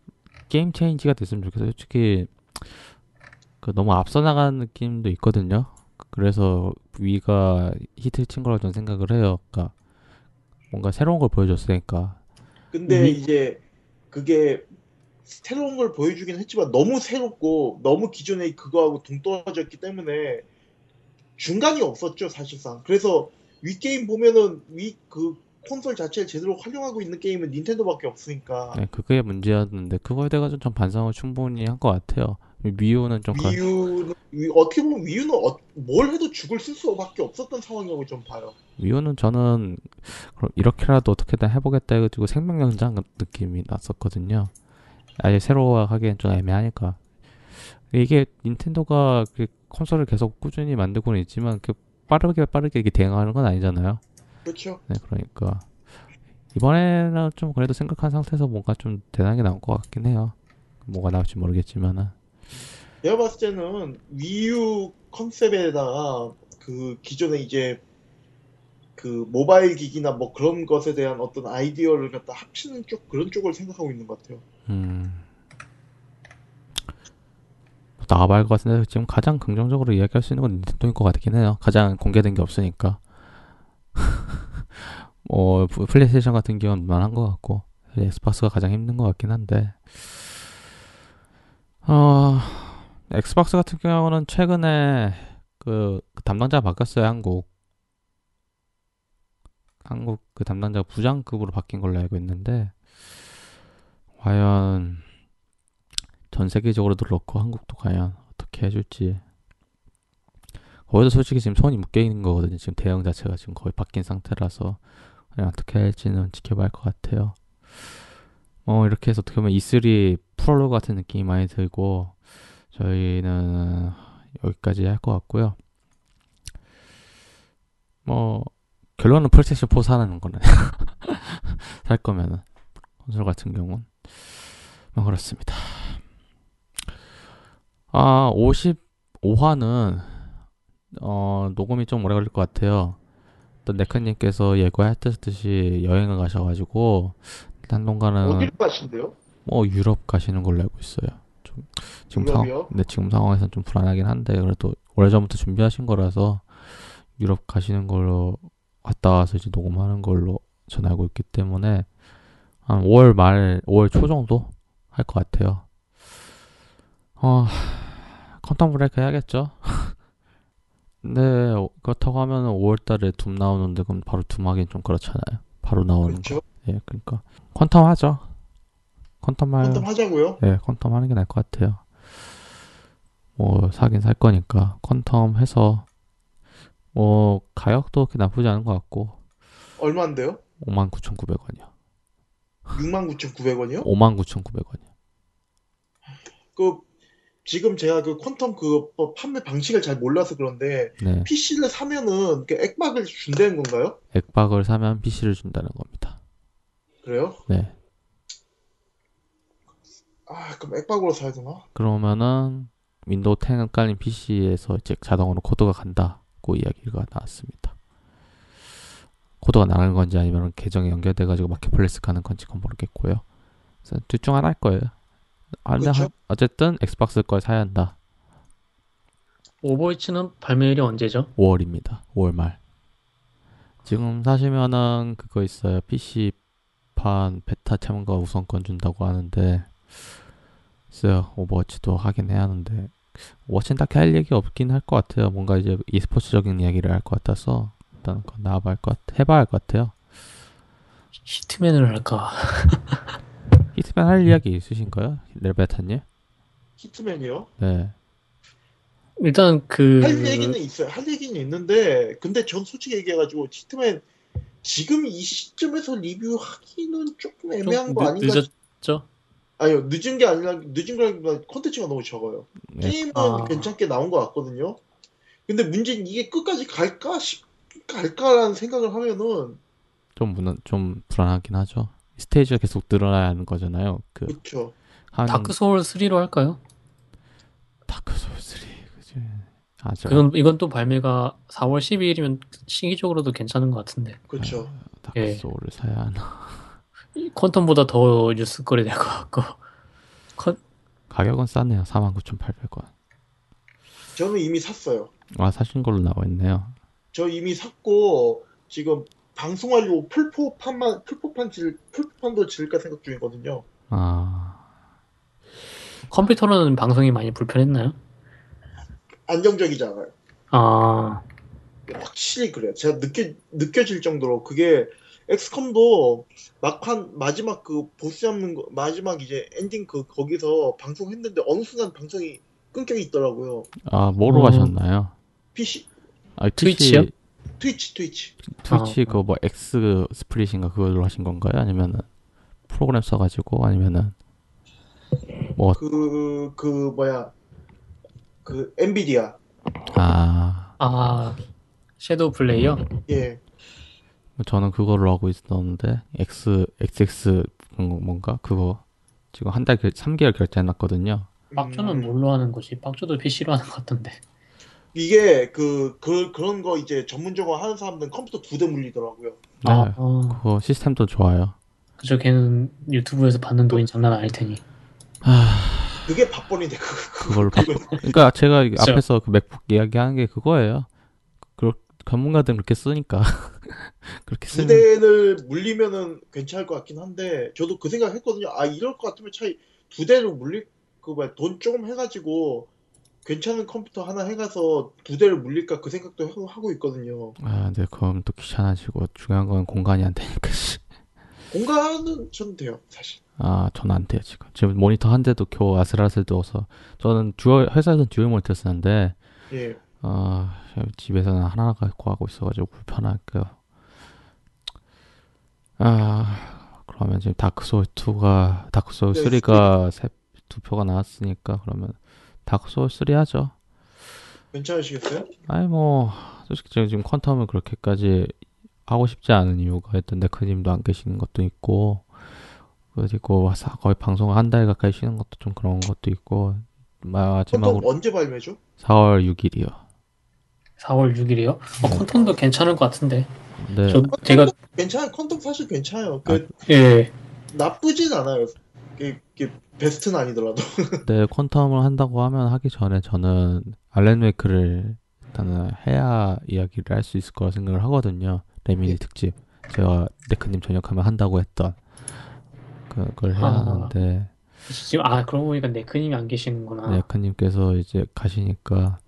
게임 체인지가 됐으면 좋겠어요. 솔직히 그 너무 앞서 나가는 느낌도 있거든요. 그래서 위가 히트를 친 거라고 저는 생각을 해요. 그러니까 뭔가 새로운 걸 보여줬으니까. 근데 위- 이제 그게 새로운 걸 보여주긴 했지만 너무 새롭고 너무 기존의 그거하고 동떨어졌기 때문에 중간이 없었죠 사실상. 그래서 위 게임 보면은 위 그 콘솔 자체를 제대로 활용하고 있는 게임은 닌텐도밖에 없으니까 네, 그게 문제였는데 그거에 대해서 전 반성을 충분히 한 것 같아요. 미우는 좀 가- 위유는 위- 어떻게 보면 위유는 어- 뭘 해도 죽을 쓸 수밖에 없었던 상황이라고 좀 봐요. 미우는 저는 이렇게라도 어떻게든 해보겠다 해가지고 생명연장 느낌이 났었거든요. 아예 새로 하기엔 좀 애매하니까. 이게 닌텐도가 그 콘솔을 계속 꾸준히 만들고는 있지만 그 빠르게 빠르게 이게 대응하는 건 아니잖아요. 그렇죠. 네, 그러니까 이번에는 좀 그래도 생각한 상태에서 뭔가 좀 대단하게 나올 것 같긴 해요. 뭐가 나올지 모르겠지만은. 내가 봤을 때는 위유 컨셉에다가 그 기존에 이제 그 모바일 기기나 뭐 그런 것에 대한 어떤 아이디어를 갖다 합치는 쪽 그런 쪽을 생각하고 있는 것 같아요. 음. 나와봐야 할 것 같은데 지금 가장 긍정적으로 이야기할 수 있는 건 닌텐도인 것 같긴 해요. 가장 공개된 게 없으니까. [laughs] 뭐 플- 플레이스테이션 같은 경우는 무난한 것 같고 Xbox가 가장 힘든 것 같긴 한데 어 Xbox 같은 경우는 최근에 그, 그 담당자가 바뀌었어요 한국 한국 그 담당자가 부장급으로 바뀐 걸로 알고 있는데 과연 전 세계적으로도 그렇고 한국도 과연 어떻게 해줄지 거기도 솔직히 지금 손이 묶여 있는 거거든요. 지금 대응 자체가 지금 거의 바뀐 상태라서 그냥 어떻게 할지는 지켜봐야 할 것 같아요. 어 이렇게 해서 어떻게 보면 E3 프롤로그 같은 느낌이 많이 들고 저희는 여기까지 할 것 같고요. 뭐 결론은 플레이스테이션 4 사는 거네. [laughs] 살 거면은 콘솔 같은 경우는 뭐 그렇습니다. 아 55화는 어 녹음이 좀 오래 걸릴 것 같아요. 또 네크님께서 예고하셨듯이 여행을 가셔가지고 한동안은 어디를 가신대요? 뭐 유럽 가시는 걸로 알고 있어요. 좀 지금 상황, 유럽이요? 네 지금 상황에서는 좀 불안하긴 한데 그래도 오래 전부터 준비하신 거라서 유럽 가시는 걸로 갔다 와서 이제 녹음하는 걸로 전 알고 있기 때문에 한 5월 말, 5월 초 정도 할 것 같아요. 어, Quantum Break 해야겠죠? 근데 [laughs] 그렇다고 하면 5월 달에 Doom 나오는데 그럼 바로 Doom 하긴 좀 그렇잖아요. 바로 나오는 거. 그렇죠. 예, 그러니까 Quantum 하죠. Quantum 할, 한번 하자고요. 예, Quantum 하는 게 나을 것 같아요. 뭐 사긴 살 거니까 컨텀 해서 뭐 가격도 그렇게 나쁘지 않은 것 같고 얼마인데요? 59,900원이요. 69,900원이요? 59,900원이요. 그 지금 제가 그 퀀텀 그 판매 방식을 잘 몰라서 그런데 네. PC를 사면은 그 액박을 준다는 건가요? 액박을 사면 PC를 준다는 겁니다. 그래요? 네. 아 그럼 액박으로 사야 되나? 그러면은 Windows 10 깔린 PC에서 이제 자동으로 코드가 간다고 이야기가 나왔습니다. 코드가 나가는 건지 아니면 계정에 연결돼 가지고 marketplace 가는 건지 그건 모르겠고요. 그래서 둘 중 하나일 거예요. 아, 근데 그렇죠. 하- 어쨌든 Xbox 걸 사야 한다. Overwatch는 발매일이 언제죠? 5월입니다. 5월 말. 지금 사시면은 그거 있어요. PC판 베타 참가 우선권 준다고 하는데 있어요. Overwatch도 하긴 해야 하는데 Overwatch는 딱히 할 얘기 없긴 할 것 같아요. 뭔가 이제 e스포츠적인 이야기를 할 것 같아서 일단 그건 나와봐야 할 것 같, 해봐야 할 것 같아요. Hitman을 할까? [laughs] Hitman 할 이야기 있으신가요? 레베타님? Hitman이요? 네. 일단 그 할 얘기는 있어요. 할 얘기는 있는데 근데 전 솔직히 얘기해가지고 Hitman 지금 이 시점에서 리뷰하기는 조금 애매한 좀 거 늦- 아닌가? 늦었죠? 아니요 늦은 게 아니라 늦은 거라기보다 콘텐츠가 너무 적어요. 네. 게임은 아. 괜찮게 나온 것 같거든요. 근데 문제는 이게 끝까지 갈까 싶 갈까라는 생각을 하면은 좀 무난, 좀 불안하긴 하죠. 스테이지가 계속 늘어나야 하는 거잖아요. 그 그렇죠. 한 Dark Souls 3로 할까요? Dark Souls 3 그지. 아, 저 그건 이건 또 발매가 4월 12일이면 시기적으로도 괜찮은 것 같은데 그렇죠. 다크 예. 소울을 사야 하나. 이 Quantum보다 더 뉴스거리 될 것 같고 컨, 가격은 싸네요. 49,800원. 저는 이미 샀어요. 아, 사신 걸로 나와 있네요. 저 이미 샀고 지금 방송하려고 플포판만 플포판 지를 플포판도 지를까 생각 중이거든요. 아, 컴퓨터로는 방송이 많이 불편했나요? 안정적이지 않아요. 아 확실히 그래요. 제가 느껴 느껴질 정도로 그게 XCOM도 막판 마지막 그 보스 잡는 거 마지막 이제 엔딩 그 거기서 방송했는데 어느 순간 방송이 끊겨 있더라고요. 아 뭐로 어. 가셨나요? PC 아, Twitch요? Twitch Twitch Twitch 아. 그거 뭐 XSplit인가 그걸로 하신 건가요? 아니면은 프로그램 써가지고 아니면은 뭐 그그 뭐야 그 엔비디아 아, 아 섀도우 플레이어? 예 저는 그거로 하고 있었는데 X XX 뭔가 그거 지금 한 달 3개월 결제해놨거든요. 음, 뭘로 하는 거지? 빡조도 PC로 하는 것 같던데 이게 그, 그 그런 거 이제 전문적으로 하는 사람들은 컴퓨터 두 대 물리더라고요. 네, 아, 아 그거 시스템도 좋아요. 그저 걔는 유튜브에서 받는 돈이 장난 아닐 테니 그게 밥벌이네 그 그걸로 바... 그러니까 제가 그쵸. 앞에서 그 맥북 이야기하는 게 그거예요. 그 전문가들은 그렇게 쓰니까 [laughs] 그렇게 두 쓰면 대를 물리면은 괜찮을 것 같긴 한데 저도 그 생각 했거든요. 아 이럴 것 같으면 차라리 두 대를 물릴 그 뭐야 돈 조금 해가지고 괜찮은 컴퓨터 하나 해가서 두 대를 물릴까 그 생각도 하고, 있거든요. 아, 근데 그럼 또 귀찮아지고 중요한 건 공간이 안 되니까. 씨. 공간은 저는 돼요 사실. 아, 저는 안 돼요 지금. 지금 모니터 한 대도 겨우 아슬아슬 두어서 저는 dual 회사에서는 dual 모니터 쓰는데 예. 아 집에서는 하나 갖고 하고 있어가지고 불편할게요. 아 그러면 지금 Dark Souls 2가 Dark Souls 네, 3가 세, 두 표가 나왔으니까 그러면 다크 소울 3 하죠. 괜찮으시겠어요? 아니 뭐 솔직히 제가 지금 퀀텀을 그렇게까지 하고 싶지 않은 이유가 일단 네크님도 안 계시는 것도 있고 그리고 사- 거의 방송 한달 가까이 쉬는 것도 좀 그런 것도 있고 마지막으로 언제 발매죠? 4월 6일이요. 4월 6일이요? 어, 콘텀도 괜찮을 것 같은데 네. 저 제가 괜찮아요. 콘텀 사실 괜찮아요. 그예 나쁘진 않아요. 이게, 이게 베스트는 아니더라도. [laughs] 네, Quantum을 한다고 하면 하기 전에 저는 Alan Wake를 일단은 해야 이야기를 할 수 있을 거라 생각을 하거든요. Remedy 예. 특집. 제가 네크님 전역하면 한다고 했던 그걸 해야 아. 하는데 지금 아 그러고 보니까 네크님이 안 계시는구나 네크님께서 이제 가시니까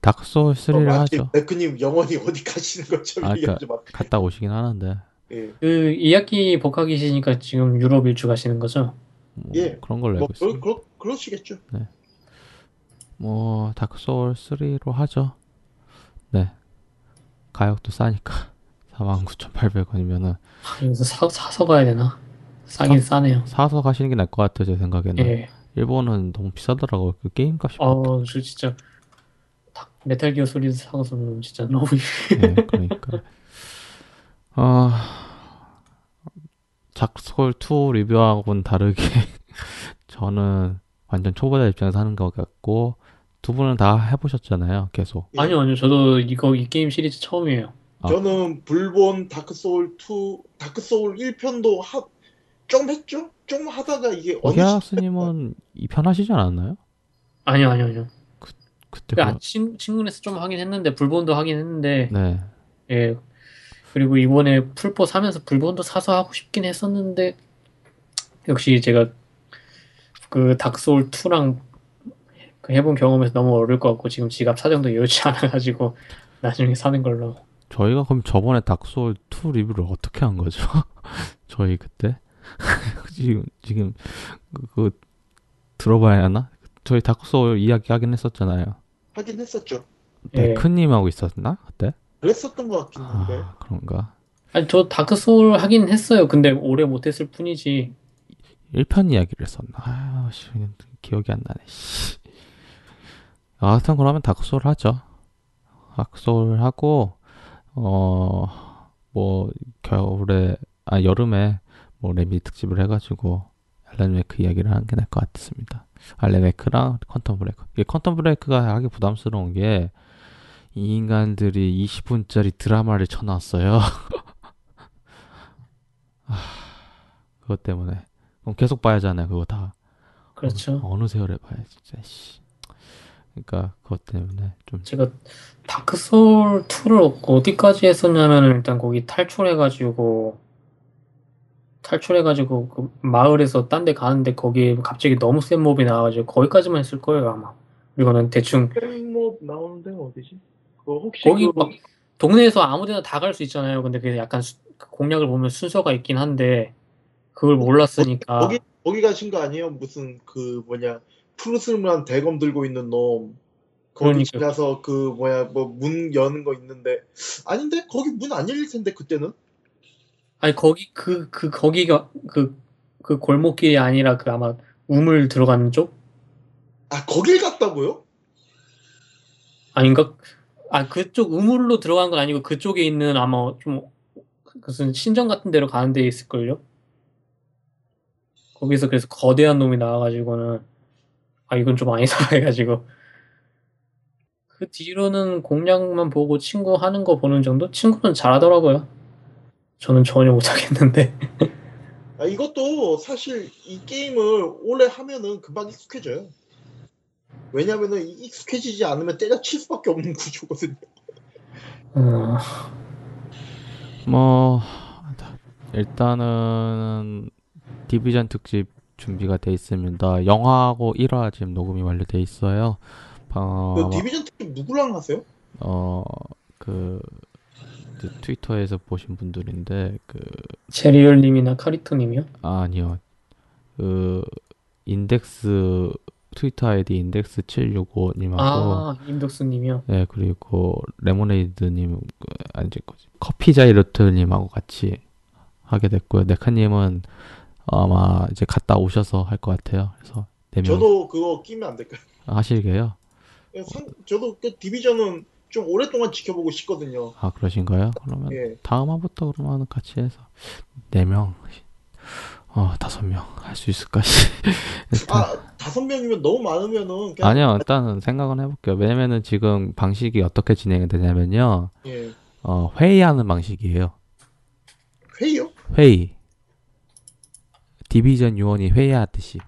Dark Souls 3를 하죠. 네크님 영원히 어디 가시는 것처럼 아, 마. 갔다 오시긴 하는데 예. 그 2학기 복학이시니까 지금 유럽 일주 가시는 거죠? 뭐 예. 그런 걸로 뭐 알고 그러, 있습니다. 그러, 그러시겠죠. 뭐 Dark Souls 3로 하죠. 네. 가격도 싸니까 49,800원이면은 아, 여기서 사, 사서 가야 되나? 싸긴 싸네요 사서 가시는 게 나을 것 같아요, 제 생각에는. 예 일본은 너무 비싸더라고요. 그 게임 값이. 어, 저 진짜 다- Metal Gear Solid 사고서는 진짜 너무 네, 그러니까. [laughs] 어, 닥솔 2 리뷰하고는 다르게 [laughs] 저는 완전 초보자 입장에서 하는 것 같고 두 분은 다 해보셨잖아요. 계속. 예. 아니요, 아니요. 저도 이거 이 게임 시리즈 처음이에요. 아. 저는 블본 Dark Soul 2, Dark Soul 1편도 하, 좀 했죠? 좀 하다가 이게 어느 오기아스님은 2편 하시지 않았나요? 아니요, 아니요, 아니요. 그때 그, 아, 친, 친구네서 좀 하긴 했는데 불본도 하긴 했는데 그, 네. 예. 그리고 이번에 풀포 사면서 불본도 사서 하고 싶긴 했었는데 역시 제가 그 닥소울 2랑 그 해본 경험에서 너무 어려울 것 같고 지금 지갑 사정도 여유치 [laughs] 않아가지고 나중에 사는 걸로. 저희가 그럼 저번에 닥소울 2 리뷰를 어떻게 한 거죠? [laughs] 저희 그때 [laughs] 지금 지금 그, 그 들어봐야 하나? 저희 닥소울 이야기 하긴 했었잖아요. 하긴 했었죠. 예. 데크님하고 있었나 그때? 그랬었던 것 같긴 한데. 아 그런가? 아니 저 Dark Soul 하긴 했어요. 근데 오래 못 했을 뿐이지. 1편 이야기를 했었나? 아, 씨, 기억이 안 나네. 씨. 아, 하여튼 그러면 닥소울 하죠. 닥소울 하고 어, 뭐 겨울에 아 여름에 뭐 Remedy 특집을 해 가지고 Alan Wake 이야기를 하는 게 나을 것 같습니다. Alan Wake랑 Quantum Break. 이게 Quantum Break가 하기 부담스러운 게 이 인간들이 20분짜리 드라마를 쳐놨어요. [laughs] 아, 그것 때문에 그럼 계속 봐야 하잖아요. 그거 다. 그렇죠. 어느, 어느 세월에 봐야 진짜 씨. 그러니까 그것 때문에 좀 제가 다크 소울 2를 어디까지 했었냐면은 일단 거기 탈출해 가지고 탈출해 가지고 그 마을에서 딴 데 가는데 거기에 갑자기 너무 센 몹이 나와 가지고 거기까지만 했을 거예요 아마. 이거는 대충 뭐 나오는 데가 어디지? 그거 혹시 거기 그, 막 동네에서 아무데나 다 갈 수 있잖아요. 근데 그게 약간 수- 그 공략을 보면 순서가 있긴 한데 그걸 몰랐으니까 거기 거기 가신 거 아니에요? 무슨 그 뭐냐 푸르스름한 대검 들고 있는 놈. 거기 그러니까. 지나서 그 뭐야 뭐 문 여는 거 있는데 아닌데 거기 문 안 열릴 텐데 그때는 아니 거기 그그 거기가 그그 골목길이 아니라 그 아마 우물 들어가는 쪽 아 거길 갔다고요? 아닌가? 아 그쪽 우물로 들어간 건 아니고 그쪽에 있는 아마 좀 무슨 신전 같은 데로 가는 데 있을걸요? 거기서 그래서 거대한 놈이 나와가지고는 아 이건 좀 아니다 [laughs] 해가지고 그 뒤로는 공략만 보고 친구 하는 거 보는 정도? 친구는 잘하더라고요. 저는 전혀 못하겠는데. 아 이것도 사실 이 게임을 오래 하면은 금방 익숙해져요. 왜냐면은 이- 익숙해지지 않으면 때려칠 수밖에 없는 [laughs] 구조거든요. 어, 뭐 일단은 디비전 특집 준비가 돼 있습니다. 영화하고 1화 지금 녹음이 완료돼 있어요. 어, 그 디비전 특집 누구랑 하세요? 어그 트위터에서 보신 분들인데 그 제리얼님이나 카리토님이요? 아, 아니요 그 인덱스 트위터 아이디 인덱스 765님하고 아 임덕수님이요? 네 그리고 레모네이드님 그, 아니 저 뭐지 커피 자이로트님하고 같이 하게 됐고요. 네카님은 아마 이제 갔다 오셔서 할 것 같아요. 그래서 네 명 저도 그거 끼면 안 될까요? 하시게요? 예, 상- 저도 그 디비전은 좀 오랫동안 지켜보고 싶거든요. 아 그러신가요? 그러면 예. 다음 화부터 그러면 같이 해서 네 명, 어 다섯 명 할 수 있을까? [laughs] 일단 아 다섯 명이면 너무 많으면은 그냥 아니요 일단은 생각은 해볼게요. 왜냐면은 지금 방식이 어떻게 진행이 되냐면요, 예. 어 회의하는 방식이에요. 회의요? 회의. 디비전 요원이 회의하듯이.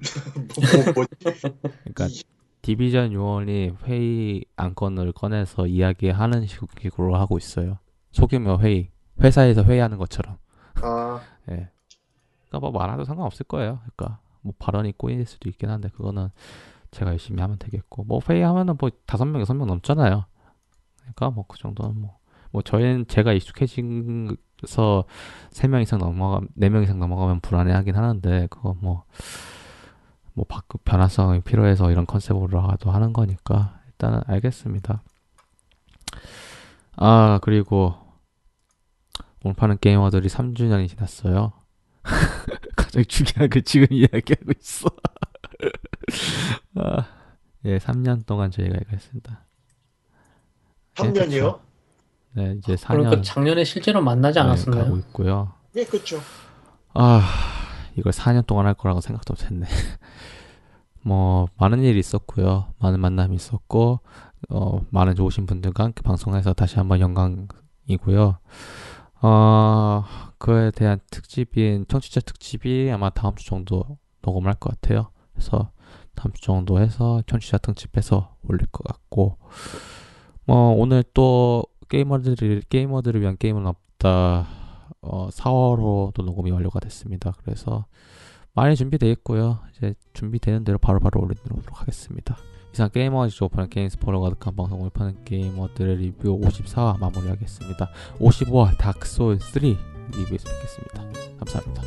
[laughs] 뭐, 뭐? 그러니까 디비전 요원이 회의 안건을 꺼내서 이야기하는 식으로 하고 있어요. 소규모 회의. 회사에서 회의하는 것처럼. 아 [laughs] 예. 그러니까 뭐 말아도 상관없을 거예요. 그러니까 뭐 발언이 꼬일 수도 있긴 한데 그거는 제가 열심히 하면 되겠고 뭐 회의 하면은 뭐 다섯 명 여섯 명 넘잖아요. 그러니까 뭐 그 정도는 뭐 뭐 저희는 제가 익숙해진서 세 명 이상 넘어가 네 명 이상 넘어가면 불안해하긴 하는데 그거 뭐뭐 바꾸 변화성이 필요해서 이런 컨셉으로라도 하는 거니까 일단은 알겠습니다. 아 그리고 오늘 파는 게이머들이 3주년이 지났어요. [laughs] 갑자기 중요한 그 지금 이야기하고 있어. [laughs] 아, 예, 3년 동안 저희가 이거 했습니다. 3년이요? 네, 이제 4년 그러니까 작년에 실제로 만나지 가고 않았었나요? 있고요. 예, 그렇죠. 아, 이걸 4년 동안 할 거라고 생각도 못했네. [laughs] 뭐 많은 일이 있었고요. 많은 만남이 있었고, 어, 많은 좋으신 분들과 함께 방송해서 다시 한번 영광이고요. 어, 그에 대한 특집인 청취자 특집이 아마 다음 주 정도 녹음을 할 것 같아요. 그래서 다음 주 정도 해서 청취자 특집해서 올릴 것 같고, 뭐 오늘 또 게이머들이 게이머들을 위한 게임은 없다. 어, 4월호도 녹음이 완료가 됐습니다. 그래서 많이 준비되어 있고요. 이제 준비되는 대로 바로바로 올리도록 하겠습니다. 이상 게이머즈 오픈한 게임스 포로 가득한 방송을 파는 게이머들의 리뷰 54화 마무리하겠습니다. 55화 닥소울 3 리뷰에서 뵙겠습니다. 감사합니다.